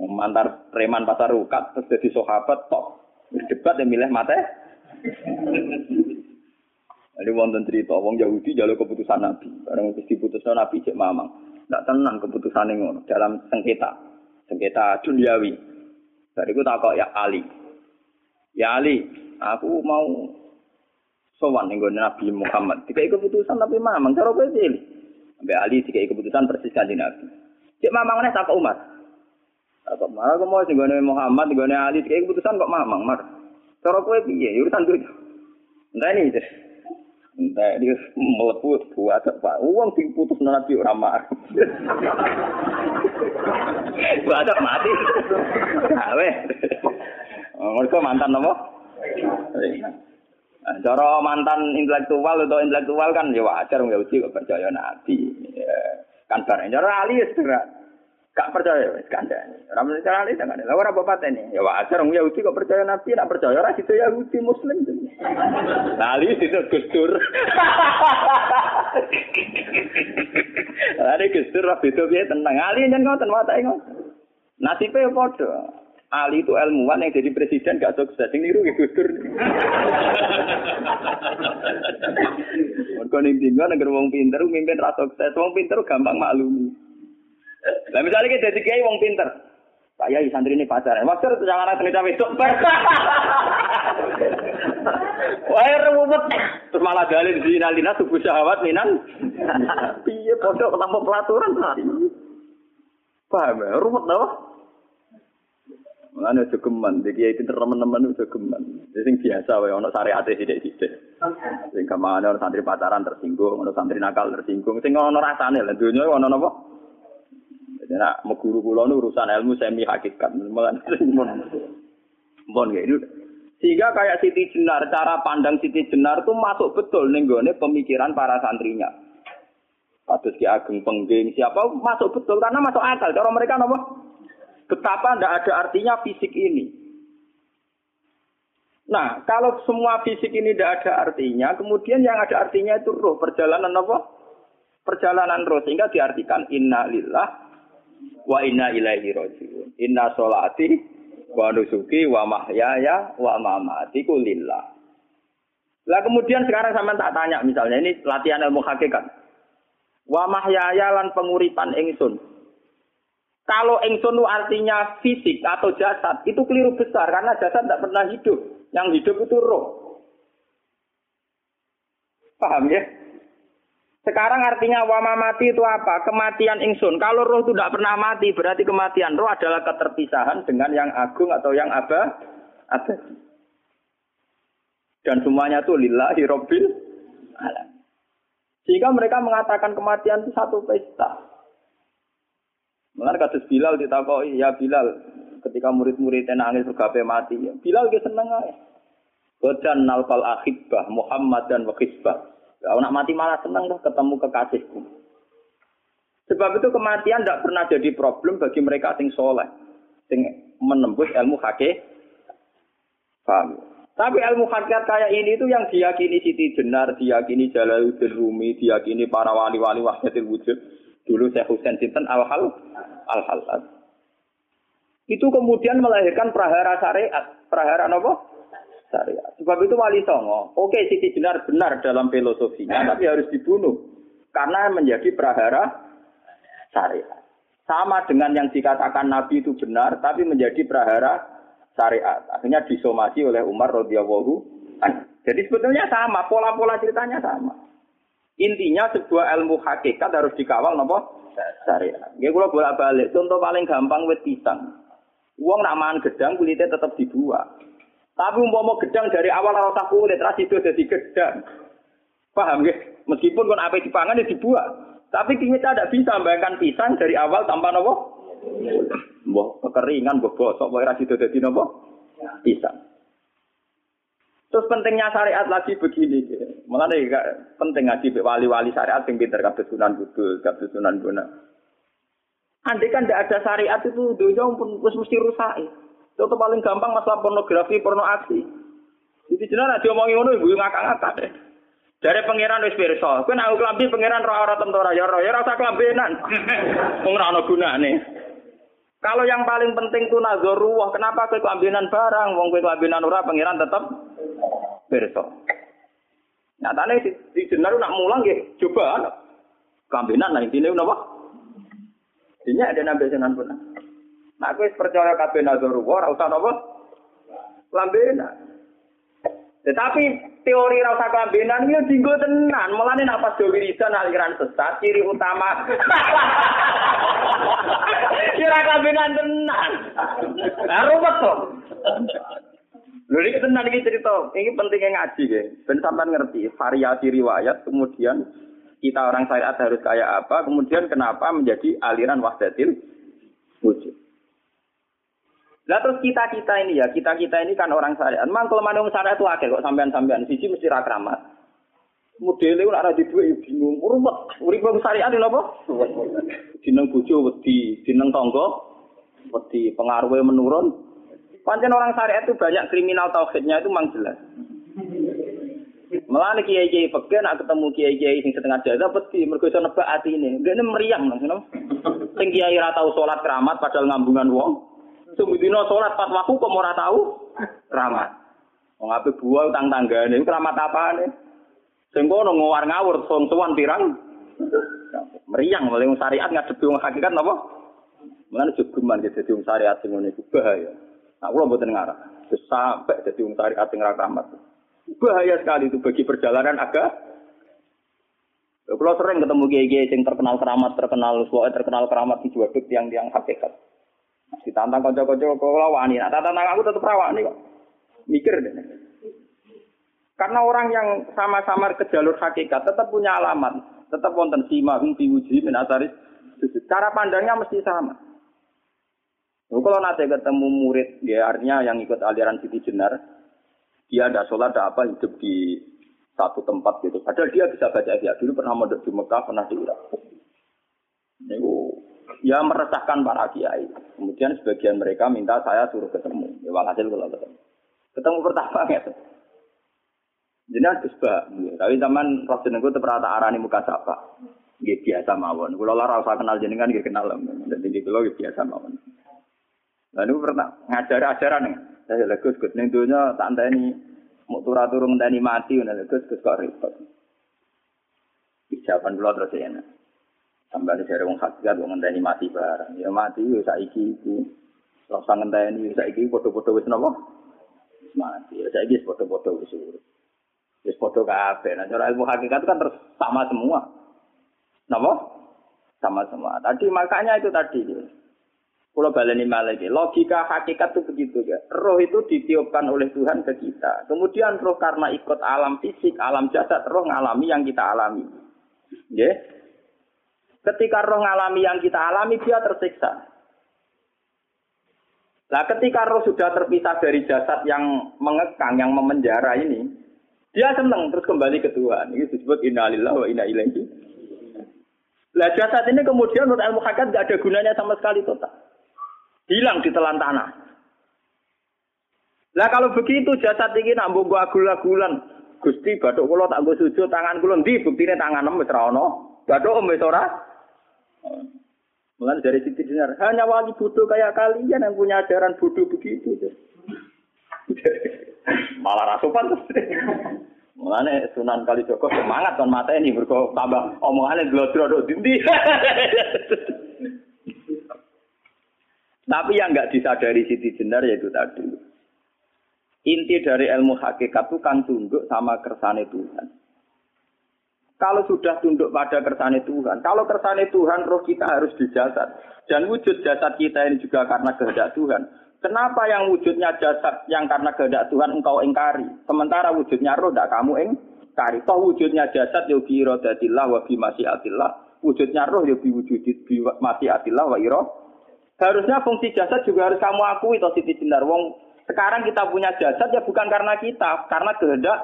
Mantar preman pasar rukat terus jadi sahabat top. Debat yang milih mate. Jadi wonten cerita wong Yahudi jalur keputusan Nabi. Barang wis diputusno Nabi cek mamang. Ndak tenang keputusan ngono dalam sengketa. Sengketa duniawi. Bariku takok ya Ali. Ya Ali, aku mau sowan ning Nabi Muhammad. Dikai keputusan Nabi Mamang, cara kowe pilih. Sampai Ali dikai keputusan persis kanjeng Nabi. Cek Mamang nek takok Umar. Takok Umar aku mau sing Muhammad, ning Ali dikai keputusan kok Mamang, Mar. Cara kowe piye? Ya urusan duit. Ini, Entah dia meleput buat apa? Uang diputus nabi orang mar. Buat mati. Awe. Mereka mantan apa? Nah, cara mantan intelektual atau intelektual kan ya wajar nggak uji kok percaya nabi. Ya, kan bareng cara ali ya gak percaya wis kandhane. Ora mesti cara ali jangan. Lah ora bapak ini. Ya wajar wong Yahudi kok percaya nabi, nak percaya ora itu Yahudi muslim. Nah, ali itu gustur. Lari gustur ra beda piye tenang. Ali nyen ngoten watake ngoten. Nasibe padha. Ali itu ilmuwan yang jadi presiden gak sukses. Sing niru ya Gus Dur. Mergo ning dinggo negara wong pinter mimpin ra sukses. Wong pinter gampang maklumi. Lah misalnya kita jadi kiai wong pinter. Saya santri ini pacaran. Wajar jangan ada cawe itu. Wah, ruwet. Terus malah dalil di nalina tubuh syahwat minan. Piye pondok tanpa pelaturan. Paham ya? Ruwet tau? Mulane aja geman, iki iki teman-teman aja geman. Sing biasa wae ana syariate sithik-sithik. Sing kamane ana santri pacaran tersinggung, ana santri nakal tersinggung, sing ana rasane lah donya ana napa? Jadi nak meguru kula nu urusan ilmu semi hakikat. Mulane mun gitu. Sehingga kayak Siti Jenar, cara pandang Siti Jenar itu masuk betul nih pemikiran para santrinya. Kados Ki Ageng Pengging, siapa masuk betul karena masuk akal. Cara mereka apa? Betapa tidak ada artinya fisik ini. Nah, kalau semua fisik ini tidak ada artinya, kemudian yang ada artinya itu roh, perjalanan apa? Perjalanan roh, sehingga diartikan inna lillah wa inna ilaihi rojiun. Inna sholati wa nusuki wa mahyaya wa mamati lillah. Lah kemudian sekarang sama tak tanya misalnya ini latihan ilmu hakikat. Wa mahyaya lan penguripan ingsun. Kalau itu artinya fisik atau jasad, itu keliru besar karena jasad tidak pernah hidup. Yang hidup itu roh. Paham ya? Sekarang artinya wama mati itu apa? Kematian ingsun. Kalau roh itu tidak pernah mati, berarti kematian roh adalah keterpisahan dengan yang agung atau yang abah. abadi. Dan semuanya itu lillahi robbil alam. Sehingga mereka mengatakan kematian itu satu pesta. Mengenai kasus Bilal ditakoi, ya Bilal, ketika murid-muridnya nangis bergape mati, ya Bilal dia seneng aja. Badan nalfal akhibah Muhammad dan wakisbah. Ya, nak mati malah seneng tuh ketemu kekasihku. Sebab itu kematian tidak pernah jadi problem bagi mereka sing soleh, sing menembus ilmu hakik. Paham? Tapi ilmu hakikat kayak ini itu yang diyakini Siti Jenar, diyakini Jalaluddin Rumi, diyakini para wali-wali wahdatil wujud. Dulu Syekh Husain Sinten al-hal al-halal. Itu kemudian melahirkan prahara syariat. Prahara apa? Syariat. Sebab itu wali songo. Oke, Siti Jenar benar dalam filosofinya, tapi harus dibunuh. Karena menjadi prahara syariat. Sama dengan yang dikatakan Nabi itu benar, tapi menjadi prahara syariat. Akhirnya disomasi oleh Umar radhiyallahu Jadi sebetulnya sama, pola-pola ceritanya sama. Intinya sebuah ilmu hakikat harus dikawal nopo syariat. Ya kalau bolak balik, contoh paling gampang wet pisang. Uang nak mangan gedang kulitnya tetap dibuat. Tapi umpama gedang dari awal rasa kulit, ras itu jadi gedang. Paham ya? Meskipun kon apa dipangan ya dibuat. Tapi kita tidak bisa membayangkan pisang dari awal tanpa nopo Mbah kekeringan, mbah bosok, mbah ra sido dadi napa? Bisa. Terus pentingnya syariat lagi begini. Mengenai penting ngaji wali-wali syariat yang pinter kabeh Sunan Kudus, kabeh Sunan Bona. Andai kan tidak ada syariat itu dunia pun mesti rusak. Itu paling gampang masalah pornografi, porno aksi. Jadi jenengan nek diomongi ngono ibu ngakak-ngakak deh. Dari pangeran wis pirsa, kowe nek klambi pangeran roh ora tentara ya ora ya rasa klambenan. Wong ora ana gunane. Kalau yang paling penting itu nazarullah, kenapa kowe barang, wong kowe kelambinan ora pangeran tetep pirsa. Nyatane di, di jenar nak mulang nggih coba kelambinan nah intine napa? Dinya ada nabi senan pun. Nah kowe percaya kabeh nazarullah ora usah napa? Kelambinan. Tetapi teori rasa kelambenan itu dinggo tenan. Mulane nek pas Dewi Risa aliran sesat, ciri utama. Kira kelambenan tenan. Ruwet to. Lho iki tenan iki cerita. Ini pentingnya ngaji ya. Ben sampean ngerti variasi riwayat kemudian kita orang syariat harus kayak apa, kemudian kenapa menjadi aliran wahdatil wujud. Lah terus kita kita ini ya, kita kita ini kan orang syariat. Memang kalau manung syariat itu akhir kok sampean sampean sisi mesti rakramat. Modelnya ora ada duwe bingung, rumet. Urip wong syariat lho apa? Dineng bojo wedi, dineng tangga wedi, pengaruhnya menurun. Pancen orang syariat itu banyak kriminal tauhidnya itu memang jelas. Melani kiai kiai peke nak ketemu kiai kiai sing setengah jaga peti mergo iso nebak atine. Dia meriang nang Sing kiai salat keramat padahal ngambungan wong. Sumudino sholat pas waktu kok ora tahu keramat. Wong ape buah utang tanggane keramat apane? Sing kono ngawar ngawur sowan pirang meriang mulai syariat ngadepi wong hakikat napa? Mulane jogeman dadi wong syariat sing ngene bahaya. Nah, kula mboten ngarah. Sampai dadi wong syariat sing ra. Bahaya sekali itu bagi perjalanan agak Kalau sering ketemu kiai-kiai yang terkenal keramat, terkenal suara, terkenal keramat di juaduk yang hakikat. Ditantang kanca-kanca kula wani. Nah, tantang aku tetep rawani kok. Mikir deh. Karena orang yang sama-sama ke jalur hakikat tetap punya alamat, tetap wonten sima hum fi wujuhi min. Cara pandangnya mesti sama. Kalau nanti ketemu murid, ya artinya yang ikut aliran Siti Jenar, dia ada sholat, ada apa, hidup di satu tempat gitu. Padahal dia bisa baca ya. Dulu pernah mondok di Mekah, pernah di Irak. Itu ya meresahkan para kiai. Kemudian sebagian mereka minta saya suruh ketemu. Ya walhasil kalau ketemu. Ketemu pertama ya. Jadi harus bah. Tapi zaman roh itu pernah arani muka siapa? Gak biasa mawon. Kalau lah rasa kenal jenengan gak kenal. Jadi gitu loh biasa mawon. Lalu pernah ngajar ajaran nih. Saya lagi gus nih dunia tak ini mau turun turun tani mati, nih gus gus kok repot. Jawaban dulu terus ya. Sampai dari wong hakikat wong ngenteni mati barang. Ya mati ya saiki iku. Rasa ngenteni ya saiki padha-padha wis napa? Mati. Ya saiki wis padha-padha wis urip. Wis padha. Nah cara ilmu hakikat kan terus sama semua. Napa? Sama semua. Tadi makanya itu tadi. Kalau baleni lagi, logika hakikat itu begitu ya. Roh itu ditiupkan oleh Tuhan ke kita. Kemudian roh karena ikut alam fisik, alam jasad, roh ngalami yang kita alami. Ya. Ketika roh ngalami yang kita alami, dia tersiksa. Nah, ketika roh sudah terpisah dari jasad yang mengekang, yang memenjara ini, dia senang terus kembali ke Tuhan. Ini disebut innalillah wa inna ilaihi. Nah, jasad ini kemudian menurut ilmu hakikat gak ada gunanya sama sekali total hilang di telan tanah. Lah kalau begitu jasad ini nak mbok agul-agulan. Gusti batuk kula tak nggo sujud tangan kula ndi buktine tangan em wis ra ono. Batuk wis. Mulai dari sisi dengar, hanya wali bodoh kayak kalian yang punya ajaran bodoh begitu. Malah rasupan. Mulane Sunan Kalijogo semangat mata ini berko tambah omongannya glodro dindi. Tapi yang nggak disadari Siti Jenar yaitu tadi. Inti dari ilmu hakikat itu kan tunduk sama kersane Tuhan. Kalau sudah tunduk pada kersane Tuhan, kalau kersane Tuhan roh kita harus dijasad. Dan wujud jasad kita ini juga karena kehendak Tuhan. Kenapa yang wujudnya jasad yang karena kehendak Tuhan engkau ingkari? Sementara wujudnya roh tidak kamu ingkari. Toh wujudnya jasad ya bi iradatillah wa bi masyiatillah. Wujudnya roh ya bi wujudit bi masyiatillah wa iroh Harusnya fungsi jasad juga harus kamu akui toh Siti Jenar. Wong sekarang kita punya jasad ya bukan karena kita, karena kehendak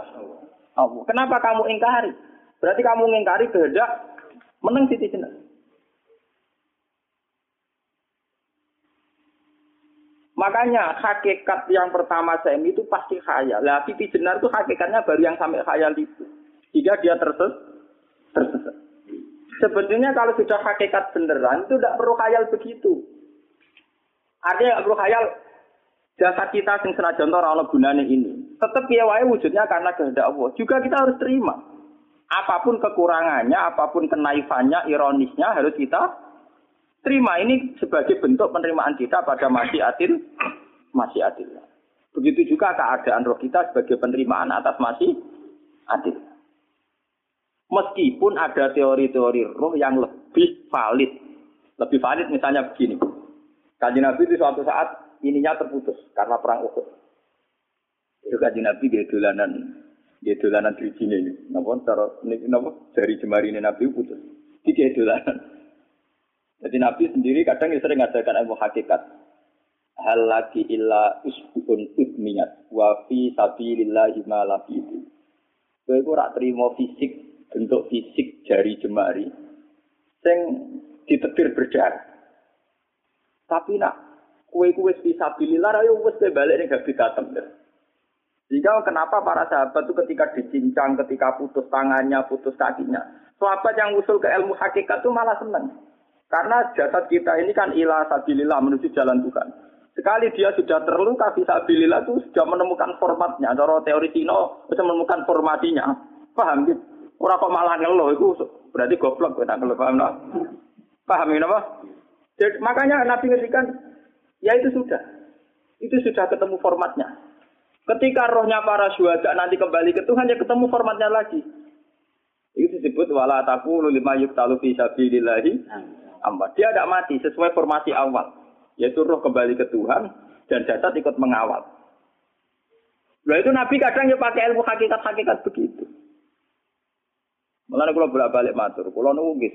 Allah. Kenapa kamu ingkari? Berarti kamu ingkari kehendak menang Siti Jenar. Makanya hakikat yang pertama saya itu pasti khayal. Lah Siti Jenar itu hakikatnya baru yang sampai khayal itu. Jika dia terses, tersesat. Sebetulnya kalau sudah hakikat beneran itu tidak perlu khayal begitu. Artinya perlu khayal jasad kita sing senajan ora ana gunane ini. Tetap ya wujudnya karena kehendak Allah. Juga kita harus terima. Apa pun kekurangannya, apa pun kenaifannya, ironisnya harus kita terima. Ini sebagai bentuk penerimaan kita pada masih adil, masih adil. Begitu juga keadaan roh kita sebagai penerimaan atas masih adil. Meskipun ada teori-teori roh yang lebih valid. Lebih valid misalnya begini. Kaji Nabi itu suatu saat ininya terputus karena perang Uhud. Itu kaji Nabi dia dolanan dia dolanan di sini ini. Napa cara ini napa dari jemari ini Nabi putus. Dia dolanan. Jadi Nabi sendiri kadang sering ngajarkan ilmu hakikat. Hal lagi illa usbun udmiyat wa fi sabilillahi ma itu. Kowe ora terima fisik bentuk fisik jari jemari sing ditebir berdarah. Tapi nak kue-kue bisa pilih lah, ayo wes balik nih gak bisa Jika kenapa para sahabat itu ketika dicincang, ketika putus tangannya, putus kakinya, sahabat yang usul ke ilmu hakikat itu malah senang. Karena jasad kita ini kan ilah sabilillah menuju jalan Tuhan. Sekali dia sudah terluka visabilillah itu sudah menemukan formatnya. Cara teori Tino bisa menemukan formatinya. Paham gitu? Orang kok malah ngeluh itu berarti goblok. Paham Paham ini apa? Jadi, makanya Nabi ngertikan, ya itu sudah. Itu sudah ketemu formatnya. Ketika rohnya para syuhada nanti kembali ke Tuhan, ya ketemu formatnya lagi. Itu disebut wala taqulu lima yuktalu fi sabilillahi. Dia tidak mati sesuai formasi awal. yaitu roh kembali ke Tuhan dan jasad ikut mengawal. Nah itu Nabi kadang ya pakai ilmu hakikat-hakikat begitu. Mulane kula bolak-balik matur, kula nunggu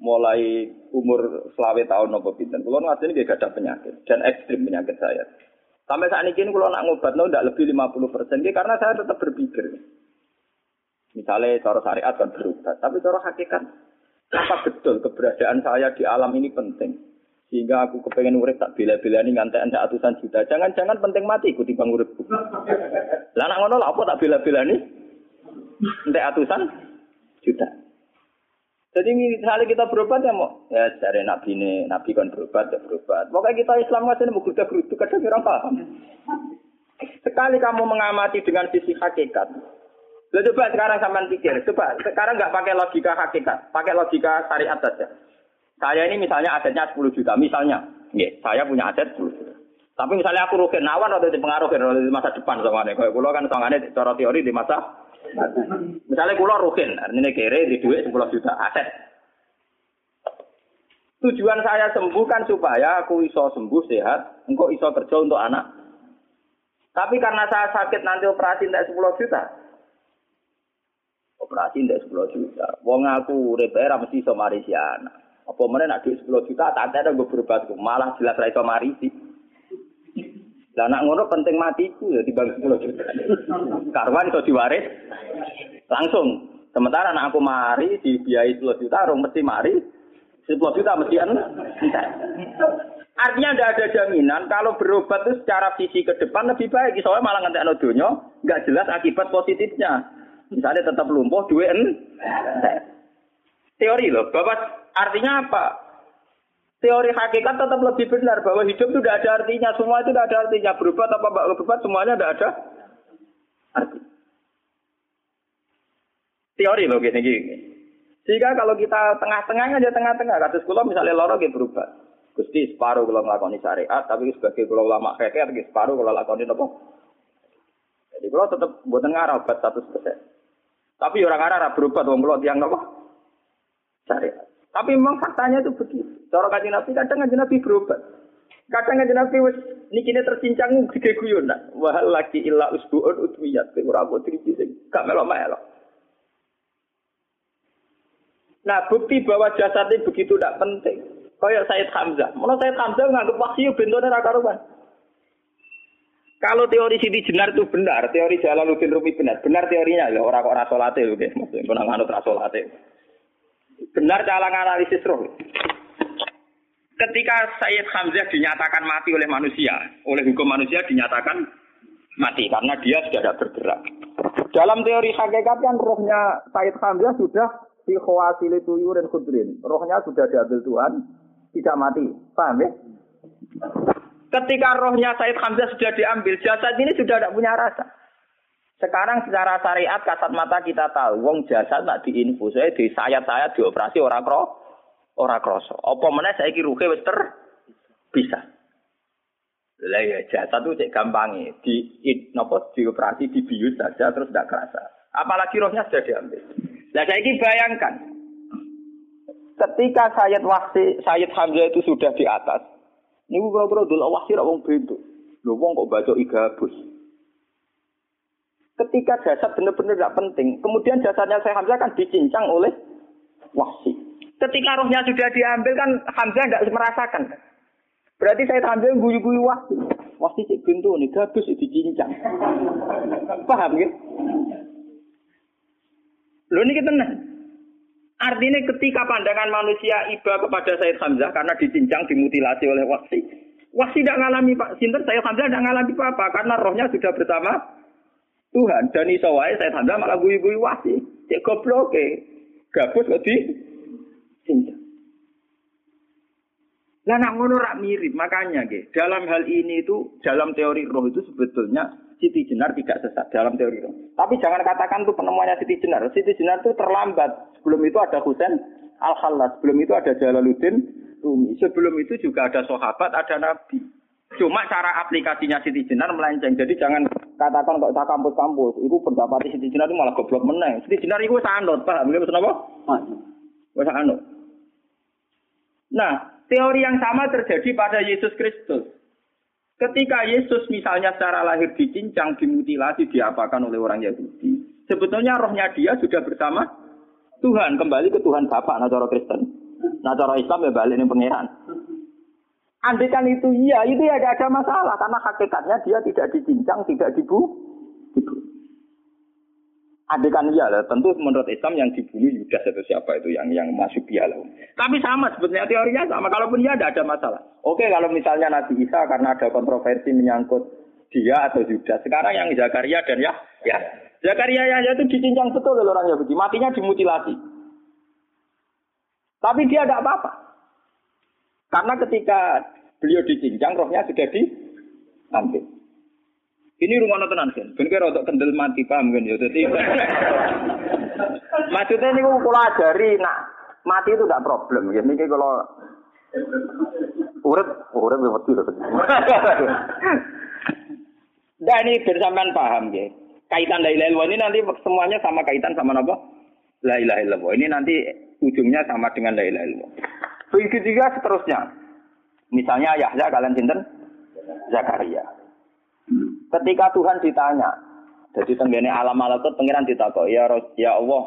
mulai umur selawe tahun nopo pinten. Kula ngateni nggih ada penyakit dan ekstrim penyakit saya. Sampai saat ini kalau nak ngobat no tidak lebih 50 persen, karena saya tetap berpikir. Misalnya cara syariat kan berubah, tapi cara hakikat apa betul keberadaan saya di alam ini penting? Sehingga aku kepengen urip tak bila-bila ini ngantek anda atusan juta. Jangan-jangan penting mati ikut bang uripku. Lah ngono apa tak bila-bila ini? Entek atusan juta. Jadi misalnya kita berobat ya mau ya cari nabi ini nabi kan berobat ya berobat. Pokoknya kita Islam masih mau geruduk geruduk kadang orang paham. Sekali kamu mengamati dengan sisi hakikat, Lalu coba sekarang sampean pikir, coba sekarang nggak pakai logika hakikat, pakai logika syariat saja. Saya ini misalnya asetnya 10 juta, misalnya, ya, saya punya aset 10 juta. Tapi misalnya aku rugi nawar atau dipengaruh di masa depan sama ini. Kalau kan soalnya cara teori di masa Misalnya kulo rugi, ini kere di duit 10 juta aset. Tujuan saya sembuh kan supaya aku iso sembuh sehat, engkau iso kerja untuk anak. Tapi karena saya sakit nanti operasi tidak 10 juta, operasi ndak 10 juta. Wong aku era mesti iso marisi anak. Apa meneh nek 10 juta tak ada gue berobat malah jelas ra iso marisi. Lah nak ngono penting matiku ya dibagi 10 juta. Karwan iso diwaris langsung. Sementara anak aku mari dibiayai 10 juta, orang mesti mari 10 juta mesti entar. Artinya tidak ada jaminan kalau berobat itu secara visi ke depan lebih baik. Soalnya malah ngantek dunia, nggak jelas akibat positifnya. Misalnya tetap lumpuh, duit Teori loh, Bapak artinya apa? Teori hakikat tetap lebih benar bahwa hidup itu tidak ada artinya, semua itu tidak ada artinya. Berubah apa mbak berubah semuanya tidak ada arti. Teori loh gini gini. Sehingga kalau kita tengah-tengahnya aja tengah-tengah, kasus kulo misalnya loro gitu berubah. Gusti separuh kalau ngelakoni syariat, tapi sebagai kulo ulama kekeh, separuh kalau lakoni apa? Jadi kulo tetap buatan ngarah obat satu persen. Tapi orang Arab berobat wong kula tiang napa? Syariat. Tapi memang faktanya itu begitu. Cara kanjeng Nabi kadang kanjeng Nabi berobat. Kadang kanjeng Nabi wis niki tercincang gede guyon nak. Wa laki illa usbuun utmiyat. Ora apa triji sing gak melok-melok. Nah, bukti bahwa jasad ini begitu tidak penting. Kayak Said Hamzah. Menurut Said Hamzah nganggep wahyu bentone ra karuan. Kalau teori Siti Jenar itu benar, teori Jalaluddin Rumi benar, benar teorinya ya orang kok rasolate lho guys, maksudnya pernah nganut rasolate. Benar cara analisis roh. Ketika Sayyid Hamzah dinyatakan mati oleh manusia, oleh hukum manusia dinyatakan mati karena dia sudah tidak bergerak. Dalam teori hakikat kan rohnya Sayyid Hamzah sudah di khawasili tuyurin khudrin. Rohnya sudah diambil Tuhan, tidak mati. Paham ya? Ketika rohnya Said Hamzah sudah diambil, jasad ini sudah tidak punya rasa. Sekarang secara syariat kasat mata kita tahu, wong jasad nak diinfus, saya di sayat-sayat dioperasi orang kro, orang kroso. Apa mana saya ruhe wester bisa. Lah ya jasad itu cek gampangnya, di nopo dioperasi dibius saja terus tidak kerasa. Apalagi rohnya sudah diambil. Saya ini bayangkan, ketika Sayyid Wahsi, Sayyid Hamzah itu sudah di atas, Niku kira-kira dulu wahsi rak wong bento. Lho wong kok baca igabus. Ketika jasad benar-benar tidak penting, kemudian jasadnya saya Hamzah kan dicincang oleh wahsi. Ketika rohnya sudah diambil kan Hamzah tidak merasakan. Berarti saya Hamzah guyu-guyu wahsi. Wahsi cek bento nih, gabus dicincang. Paham ya? Lho ini kita Artinya ketika pandangan manusia iba kepada Sayyid Hamzah karena dicincang, dimutilasi oleh Wahsi. Wahsi tidak mengalami Pak Sinter, Sayyid Hamzah tidak mengalami apa-apa karena rohnya sudah bersama Tuhan. Dan isowai Sayyid Hamzah malah guyu-guyu Wahsi. Cek goblok ke. Gabus kok di cincang. Lah nak ngono rak mirip, makanya ke. Dalam hal ini itu dalam teori roh itu sebetulnya Siti Jenar tidak sesat dalam teori roh. Tapi jangan katakan itu penemuannya Siti Jenar. Siti Jenar itu terlambat. Sebelum itu ada Husain Al-Khallas. Sebelum itu ada Jalaluddin Rumi. Sebelum itu juga ada sahabat, ada nabi. Cuma cara aplikasinya Siti Jenar melenceng. Jadi jangan katakan kok tak kampus-kampus. Itu pendapat Siti Jenar itu malah goblok meneng. Siti Jenar itu sanut, paham? Ini apa? Wes anut. Nah, Teori yang sama terjadi pada Yesus Kristus. Ketika Yesus misalnya secara lahir dicincang, dimutilasi, diapakan oleh orang Yahudi. Sebetulnya rohnya dia sudah bersama Tuhan. Kembali ke Tuhan Bapak, nah cara Kristen. Nah cara Islam ya balik ini pangeran. Andikan itu iya, itu ya ada masalah. Karena hakikatnya dia tidak dicincang, tidak dibu. dibu. Adegan iya lah, tentu menurut Islam yang dibunuh Yudas atau siapa itu yang yang masuk dia lah. Tapi sama sebetulnya teorinya sama. Kalaupun iya tidak ada masalah. Oke kalau misalnya Nabi Isa karena ada kontroversi menyangkut dia atau Yudas. Sekarang yang Zakaria dan ya, ya Zakaria ya itu dicincang betul oleh orang Yahudi. Matinya dimutilasi. Tapi dia tidak apa-apa. Karena ketika beliau dicincang, rohnya sudah diambil. Ini rumah tenan kan. Ben kira untuk kendel mati paham kan ya. Jadi maksudnya ini kalau ajari nak mati itu tidak problem ya. Ini kalau urip urip ya mati loh. Nah ini bersamaan paham ya. Kaitan la ilaha ini nanti semuanya sama kaitan sama apa? La ilaha illallah. Ini nanti ujungnya sama dengan la ilaha illallah. Begitu juga seterusnya. Misalnya Yahya kalian sinten? Zakaria. Ketika Tuhan ditanya, jadi tenggene alam malakut pengiran ditakok, ya ya Allah,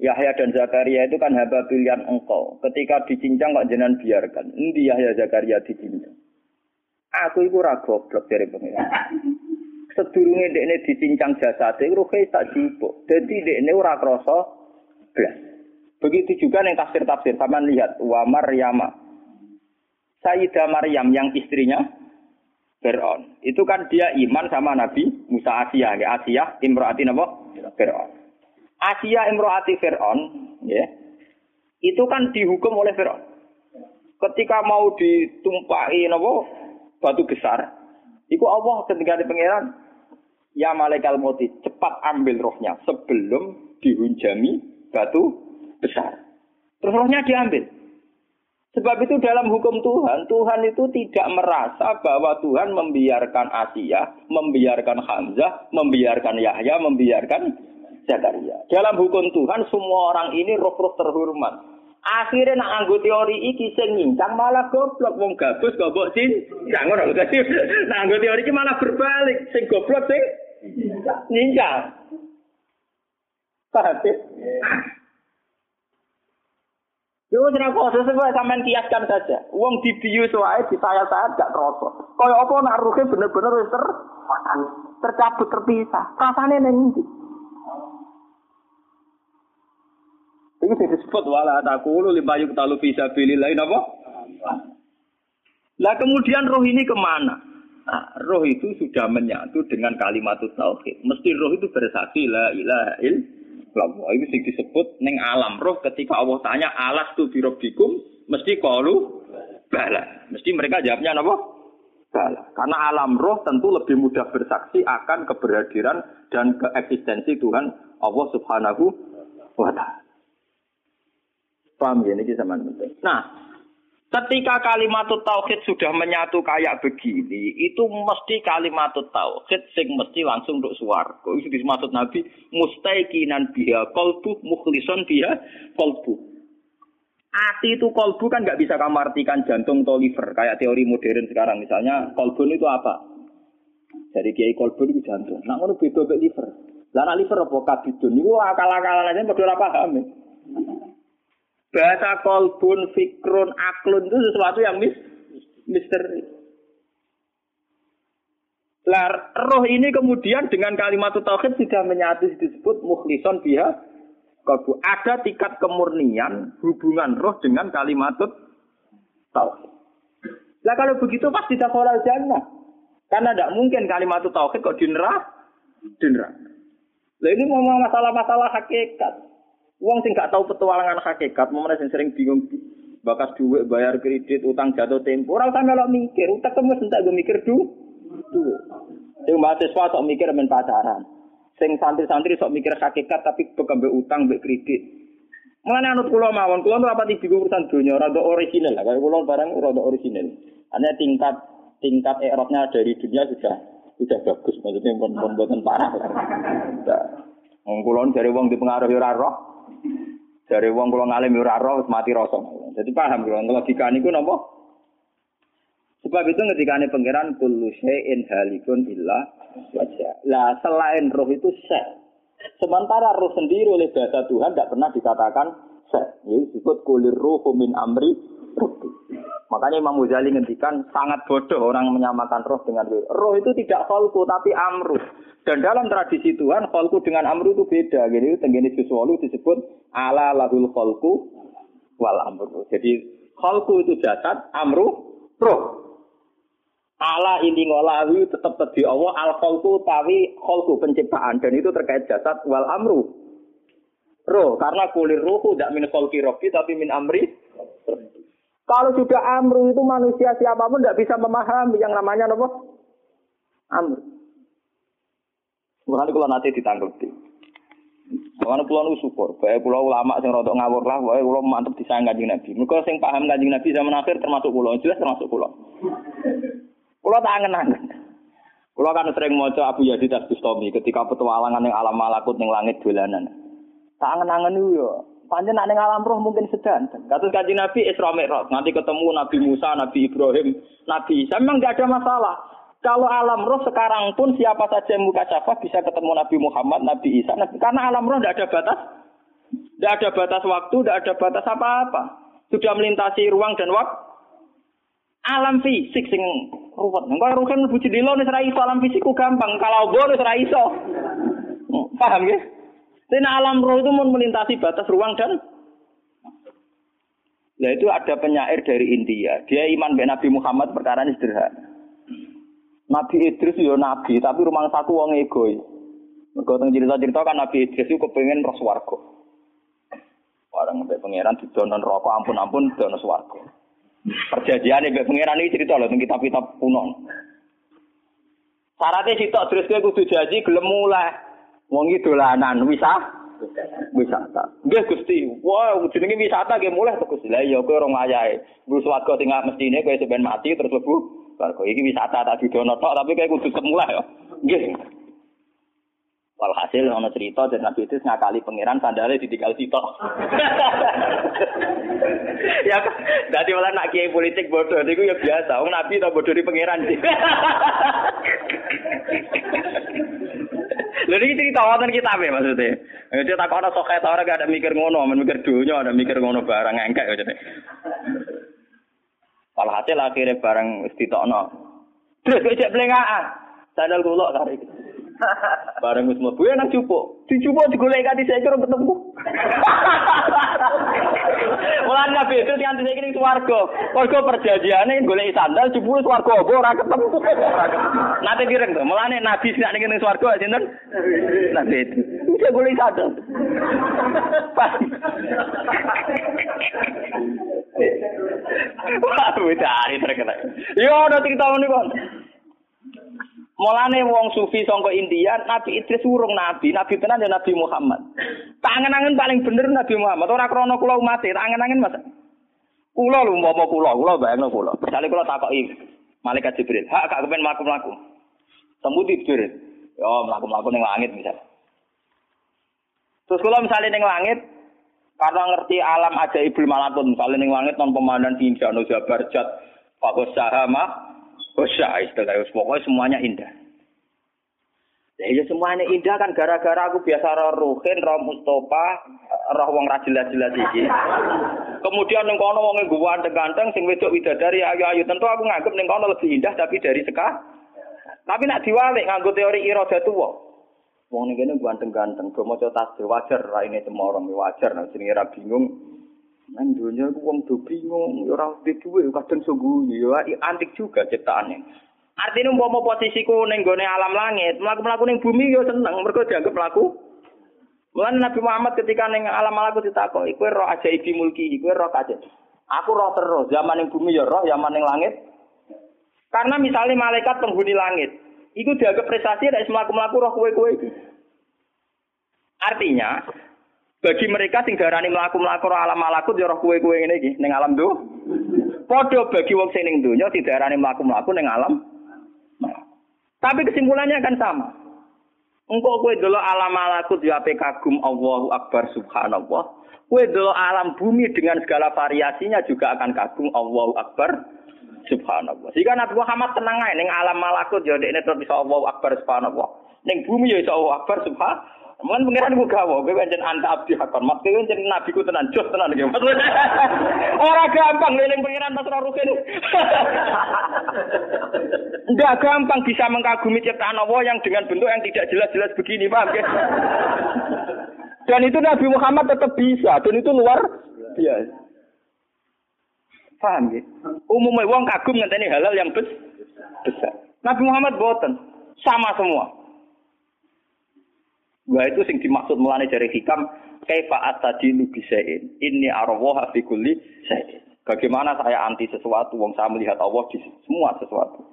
Yahya dan Zakaria itu kan hamba pilihan engkau. Ketika dicincang kok jenengan biarkan. Endi Yahya Zakaria dicincang? Aku itu ra goblok dari pengiran. Sedurunge dekne dicincang jasate ruhe tak jupuk. Dadi dekne ora krasa blas. Begitu juga yang tafsir-tafsir, sama lihat wa Maryama. Sayyidah Maryam yang istrinya Fir'aun. Itu kan dia iman sama Nabi Musa Asia, ya Asia imroati apa? Fir'aun. Asia imroati Fir'aun, ya. Itu kan dihukum oleh Fir'aun. Ketika mau ditumpahi apa? Batu besar, itu Allah ketika di pangeran, ya malaikat mati cepat ambil rohnya sebelum dihunjami batu besar. Terus rohnya diambil. Sebab itu dalam hukum Tuhan, Tuhan itu tidak merasa bahwa Tuhan membiarkan Asia, membiarkan Hamzah, membiarkan Yahya, membiarkan Zakaria. Dalam hukum Tuhan, semua orang ini roh-roh terhormat. Akhirnya nak anggo teori iki sing nyincang malah goblok wong gabus goblok sin. Jangan ngono dadi nak anggo teori iki malah berbalik, sing goblok sing nyincang. Paham? Yo ora poso sebab sampean kiaskan saja. Wong dibius wae di saya-saya gak kroso. Kaya apa nak ruhe bener-bener wis ter tercabut terpisah. Rasane ning ndi? Iki sing disebut wala taqulu lima yuqtalu fi sabilillah napa? Lah kemudian roh ini ke mana? Nah, roh itu sudah menyatu dengan kalimat tauhid. Mesti roh itu bersaksi la ilaha illallah illallah. Itu sing disebut ning alam roh ketika Allah tanya alas tu birobbikum mesti kalu bala. Mesti mereka jawabnya apa? Bala. Karena alam roh tentu lebih mudah bersaksi akan keberhadiran dan keeksistensi Tuhan Allah Subhanahu wa taala. Paham ya ini sama penting. Nah, Ketika kalimat tauhid sudah menyatu kayak begini, itu mesti kalimat tauhid sing mesti langsung untuk swarga. Itu dimaksud Nabi mustaiqinan biha qalbu mukhlison biha qalbu. Ati itu kolbu kan nggak bisa kamu artikan jantung atau liver kayak teori modern sekarang misalnya kolbun itu apa? Jadi kiai kolbun itu jantung. Nah ngono beda liver. Lah liver apa kabidun? Itu akal-akalan aja padha paham. Ya. Bahasa kolbun, fikrun, aklun itu sesuatu yang mis misteri. Lah, roh ini kemudian dengan kalimat tauhid sudah menyatu disebut mukhlison biha kolbu. Ada tingkat kemurnian hubungan roh dengan kalimat tauhid. Lah kalau begitu pasti dakhalal jannah. Karena tidak mungkin kalimat tauhid kok dinrah, dinrah. Lah ini ngomong masalah-masalah hakikat. Wong sing gak tahu petualangan hakikat, mana sing sering bingung bakas duit, bayar kredit, utang jatuh tempo. Ora usah melok mikir, utang kamu sentak gue mikir du. Duit. Sing mahasiswa sok mikir men pacaran. Sing santri-santri sok mikir hakikat tapi bekembe utang, mbek kredit. Mengenai anut pulau mawon, pulau apa rapat bingung urusan dunia, rada orisinal lah. Kayak pulau barang rada orisinal. Hanya tingkat tingkat erotnya dari dunia sudah sudah bagus, maksudnya pun pun parah. Wong kulon dari wong dipengaruhi ora roh, dari wong kula ngalim ora roh mati rasa. Jadi paham kula logika niku napa? Sebab itu ini pangeran kullu syai'in halikun illa wajah. Lah selain roh itu syai'. Sementara roh sendiri oleh bahasa Tuhan tidak pernah dikatakan syai'. Ini disebut kulir roh min amri Makanya Imam Ghazali ngendikan sangat bodoh orang menyamakan roh dengan roh. Roh itu tidak kholku tapi amru. Dan dalam tradisi Tuhan kholku dengan amru itu beda. Jadi tenggini sesuatu disebut ala lahul kholku wal amru. Jadi kholku itu jasad, amru roh. Ala ini ngolawi tetap tadi Allah al kholku tawi kholku penciptaan dan itu terkait jasad wal amru roh karena kulir ruhu tidak min kholki rohki tapi min amri kalau sudah amru itu manusia siapa pun tidak bisa memahami yang namanya apa amru Mulane kula nate ditanggepi. Mulane kula nu syukur, bae kula ulama sing rada ngawur lah, wae kula mantep disayang Kanjeng Nabi. Mergo sing paham Kanjeng Nabi zaman akhir termasuk kula, jelas termasuk kula. Kula tak angen-angen. Kula kan sering maca Abu Yazid Al-Bustami ketika petualangan yang alam malakut ning langit dolanan. Tak angen-angen yo. Panjen ning alam roh mungkin sedan. Kados Kanjeng Nabi Isra Mi'raj, nanti ketemu Nabi Musa, Nabi Ibrahim, Nabi Isa memang tidak ada masalah. Kalau alam roh sekarang pun siapa saja yang muka syafah bisa ketemu Nabi Muhammad, Nabi Isa, Nabi, karena alam roh tidak ada batas, tidak ada batas waktu, tidak ada batas apa-apa. Sudah melintasi ruang dan waktu. Alam fisik sing ruwet. Engko ruhen mlebu jendela wis alam fisikku gampang, kalau bo wis iso. Hmm, Paham ya? Jadi alam roh itu mau melintasi batas ruang dan Nah itu ada penyair dari India. Dia iman dengan Nabi Muhammad perkara ini sederhana. Nabi Idris yo nabi, tapi rumah saku wong egois. Mergo cerita-cerita kan Nabi Idris itu kepengen roh swarga. Orang mbek pangeran didonon rokok ampun-ampun dono swarga. Perjanjian mbek pangeran iki cerita lho kitab-kitab kuno. Syaratnya sitok terus kowe kudu janji gelem mulai. Wong iki dolanan wisah wisata. Nggih Gusti. Wah, jenenge wisata nggih mulai to Gusti. Lah iya kowe ora ngayahe. Wis swarga tinggal mestine kowe sampean mati terus lebu Warga iki wisata tak didono tok tapi kayak kudu semula ya. Nggih. Walhasil ana cerita dan Nabi itu ngakali pangeran sandale ditinggal sitok. ya dadi malah nak kiai politik bodoh niku ya biasa. Wong Nabi tak bodoh di pangeran sih. Lha iki cerita wonten kitab ya maksudnya. Dia tak ana sok ora gak ada mikir ngono, men mikir dunya, ada mikir ngono barang engkek maksudnya. Walhasil akhirnya barang wis ditokno. Terus kok cek plengaan. Sandal kula tarik. Bareng wis mlebu nang cupuk. Dicupuk digolek kanthi saya kira ketemu. Mulane nabi itu yang saiki ning swarga. Warga perjanjiane golek sandal jupuk swarga apa ora ketemu. Nate direng to. Mulane nabi sing ning ning swarga sinten? Nabi itu. Bisa golek sandal. Wah, dari terkenal. Yo, ada cerita ini kon. Mulane wong sufi sangka India, Nabi Idris urung nabi, nabi tenan ya Nabi Muhammad. Tangan-tangan paling bener Nabi Muhammad. Ora krana kula umat, tangan-tangan Mas. Kula lho umpama kula, kula bayangno kula. Misale kula takoki malaikat Jibril, "Hak gak kepen mlaku-mlaku?" Sembuti Jibril. Yo mlaku-mlaku ning langit misal. Terus kula misalnya ning langit, karena ngerti alam aja ibul malakut, misalnya ning langit non pemandan tinggi, no jabar jat, fakos sahama, Usah istilah pokoknya semuanya indah. Ya, ya semuanya indah kan gara-gara aku biasa roh Ruhin, roh Mustafa, roh wong ra jelas-jelas iki. Kemudian ning kono wong ganteng-ganteng sing wedok widadari ayu-ayu tentu aku nganggep ning kono lebih indah tapi dari seka. Tapi nak diwalik nganggo teori iradah tuwa. Wong ning kene ganteng-ganteng, do maca tasbih wajar raine cemorong wajar nek jenenge ra bingung Nang dunia ku wong do bingung, ora duwe duwe kadang sungguh ya antik juga ciptaane. Artinya umpama posisiku ning gone alam langit, mlaku-mlaku ning bumi yo seneng mergo dianggap mlaku. Mulane Nabi Muhammad ketika ning alam malaku ditakoki, kowe roh aja ibi mulki, kowe roh aja. Aku roh terus, zaman ning bumi ya roh, zaman ning langit. Karena misalnya malaikat penghuni langit, itu dianggap prestasi dari mlaku-mlaku roh kowe-kowe itu. Artinya, bagi mereka sing darani mlaku-mlaku alam malakut ya roh kuwe-kuwe ngene iki ning alam do. Padha bagi wong sing ning donya didarani mlaku-mlaku ning alam. Tapi kesimpulannya akan sama. Engkau kue dulu alam malakut ya ape kagum Allahu Akbar Subhanallah. Kue dulu alam bumi dengan segala variasinya juga akan kagum Allahu Akbar Subhanallah. Jika Nabi Muhammad tenang aja, ning alam malakut ya ini terus bisa Allah Akbar subhanallah. Ning bumi ya bisa Allah Akbar subhanallah. Mungkin pengiran gue gawa, gue kan anta abdi hakon. Mak gue kan nabi ku tenan, jos tenan gitu. Orang gampang nih pengiran pas rukin. Enggak gampang bisa mengagumi ciptaan Allah yang dengan bentuk yang tidak jelas-jelas begini, paham ya? Dan itu Nabi Muhammad tetap bisa, dan itu luar biasa. Paham ya? Umumnya wong kagum ngenteni halal yang besar. Nabi Muhammad boten, sama semua. Wah itu sing dimaksud mulane dari hikam kaifa atadinu bisain. Ini arwah fi kulli Bagaimana saya anti sesuatu wong saya melihat Allah di semua sesuatu.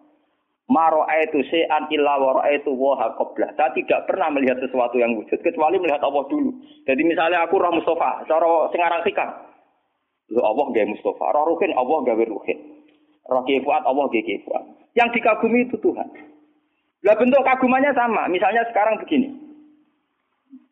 Maro itu se'an illa wa itu waha qabla. Saya tidak pernah melihat sesuatu yang wujud kecuali melihat Allah dulu. Jadi misalnya aku roh Mustafa, cara singarang hikam. Lu Allah gawe Mustafa, roh Ruhin Allah gawe Ruhin. Roh Kifuat Allah gawe Kifuat. Yang dikagumi itu Tuhan. Lah bentuk kagumannya sama. Misalnya sekarang begini.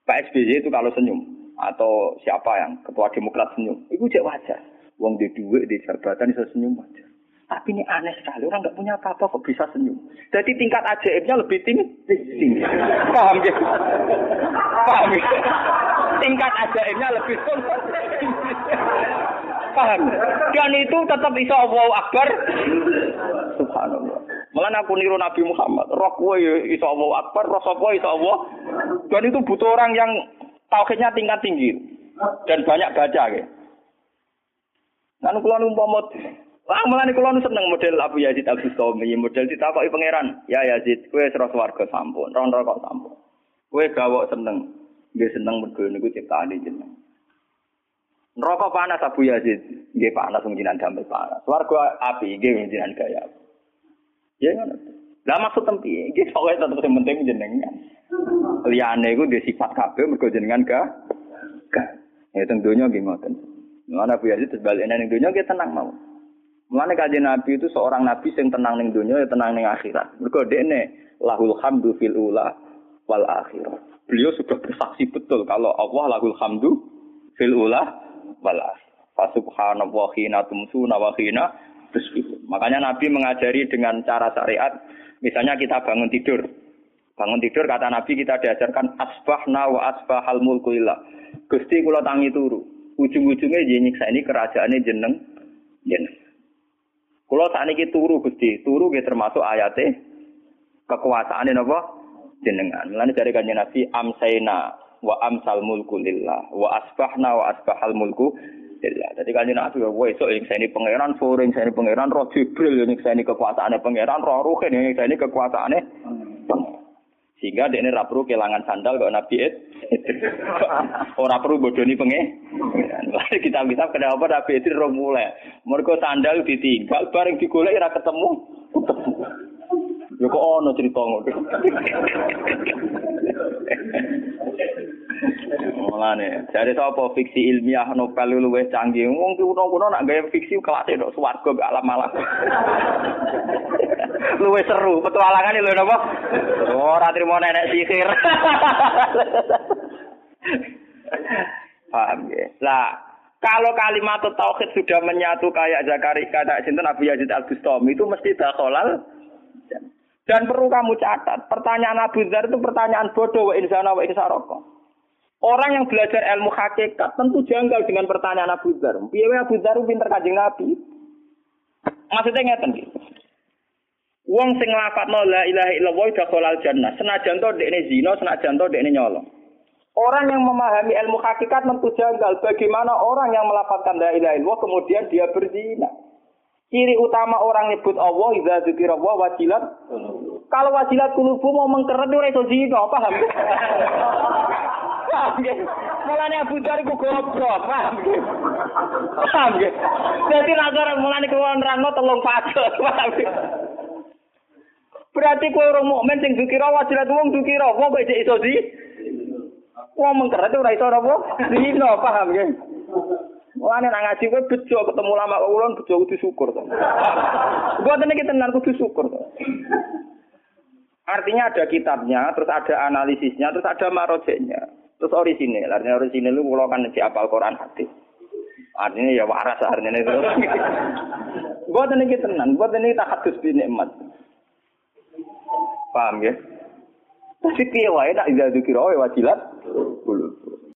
Pak SBY itu kalau senyum atau siapa yang ketua Demokrat senyum, itu jek wajar. Wong di duit di jabatan bisa senyum wajar. Tapi ini aneh sekali, orang nggak punya apa-apa kok bisa senyum. Jadi tingkat ajaibnya lebih tinggi. tinggi. Paham ya? Paham ya? Tingkat ajaibnya lebih tinggi. Paham? Dan itu tetap bisa Allah Akbar. Subhanallah. Malah aku niru Nabi Muhammad. Roh kowe ya iso Allah Akbar, roh sapa iso Allah. Dan itu butuh orang yang tauhidnya tingkat tinggi dan banyak baca ya. Kan kula umpama Wah, malah kula seneng model Abu Yazid Al Bustami, model ditakoki pangeran. Ya Yazid, kowe serah swarga sampun, ron rokok sampun. Kowe gawok seneng, nggih seneng mergo niku ciptaane jeneng. Neraka panas Abu Yazid, nggih panas wong jinan damel panas. Swarga api, nggih wong jinan gaya. Ya ngono. Lah maksud tempi, iki pokoke tetep sing penting jenengan. Liyane iku duwe sifat kabeh mergo jenengan ga ga. Ya teng donya nggih ngoten. Mana Bu Yazid balik ning donya nggih tenang mau. Mulane kanjeng Nabi itu seorang nabi sing tenang ning donya ya tenang ning akhirat. Mergo dekne lahul hamdu fil ula wal akhirah. Beliau sudah bersaksi betul kalau Allah lahul hamdu fil ula wal akhirah. Fasubhanallah hina tumsuna wa Makanya Nabi mengajari dengan cara syariat, misalnya kita bangun tidur. Bangun tidur kata Nabi kita diajarkan asbahna wa asbahal mulku. Gusti kula tangi turu. Ujung-ujungnya nyiksa ini kerajaannya jeneng jeneng. Kula sakniki turu Gusti, turu nggih termasuk ayate kekuasaane napa jenengan. Lan dari kanjeng Nabi amsaina wa amsal mulku wa asbahna wa asbahal mulku lillah. Jadi kan Nabi ya yang saya ini pangeran, sore ini pangeran, roh Jibril yang saya ini kekuasaannya pangeran, roh saya ini kekuasaannya Sehingga dia ini perlu kehilangan sandal kalau Nabi Ed. Orang perlu bodoni penge. Kita kita kenapa Nabi Ed roh mulai. Mereka sandal ditinggal, bareng digolek ora ketemu. Ya kok ono cerita ngono. Mulane, jare sapa fiksi ilmiah novel luwih canggih. Wong kuno-kuno nak gawe fiksi kelas tok swarga gak alam malam. luwih seru, petualangane lho napa? Ora trimo nenek sihir. Paham ya? Lah, kalau kalimat tauhid sudah menyatu kayak Zakaria kata sinten Abu Yazid Al Bustami itu mesti dakhalal dan perlu kamu catat, pertanyaan Abu Dhar itu pertanyaan bodoh wa insana wa. Orang yang belajar ilmu hakikat tentu janggal dengan pertanyaan Abu Dhar. Piye Abu Dhar pinter kajing Nabi? Maksudnya ngeten iki. Wong sing nglafadzno la ilaha illallah dakhalal jannah. Senajan to dekne zina, senajan to dekne nyolong. Orang yang memahami ilmu hakikat tentu janggal bagaimana orang yang melafalkan la ilaha illallah kemudian dia berzina. Ciri utama orang nyebut Allah idza dzikra Allah wajilat. Kalau wajilat kulubu mau mengkeret ora iso zina, paham? Paham nggih? Mulane Abu Dzar iku goblok, paham? Paham nggih? Dadi nek mulane kuwi nerangno telung pasal, paham Berarti kowe orang mukmin sing dzikira wajilat wong dzikira, wong kok iso di Wong mengkeret ora iso apa? Zina, paham nggih? Mulane nak ngaji kowe bejo ketemu lama ulun bejo kudu syukur to. Mboten iki tenan kudu syukur to. Artinya ada kitabnya, terus ada analisisnya, terus ada marojeknya, terus orisinil. Artinya orisinil itu kalau kan si apal Quran hadis. Artinya ya waras artinya itu. Buat ini tenan, buat ini tak hadus bi nikmat. Paham ya? Tapi piye wae nak ida dikira wae wajilat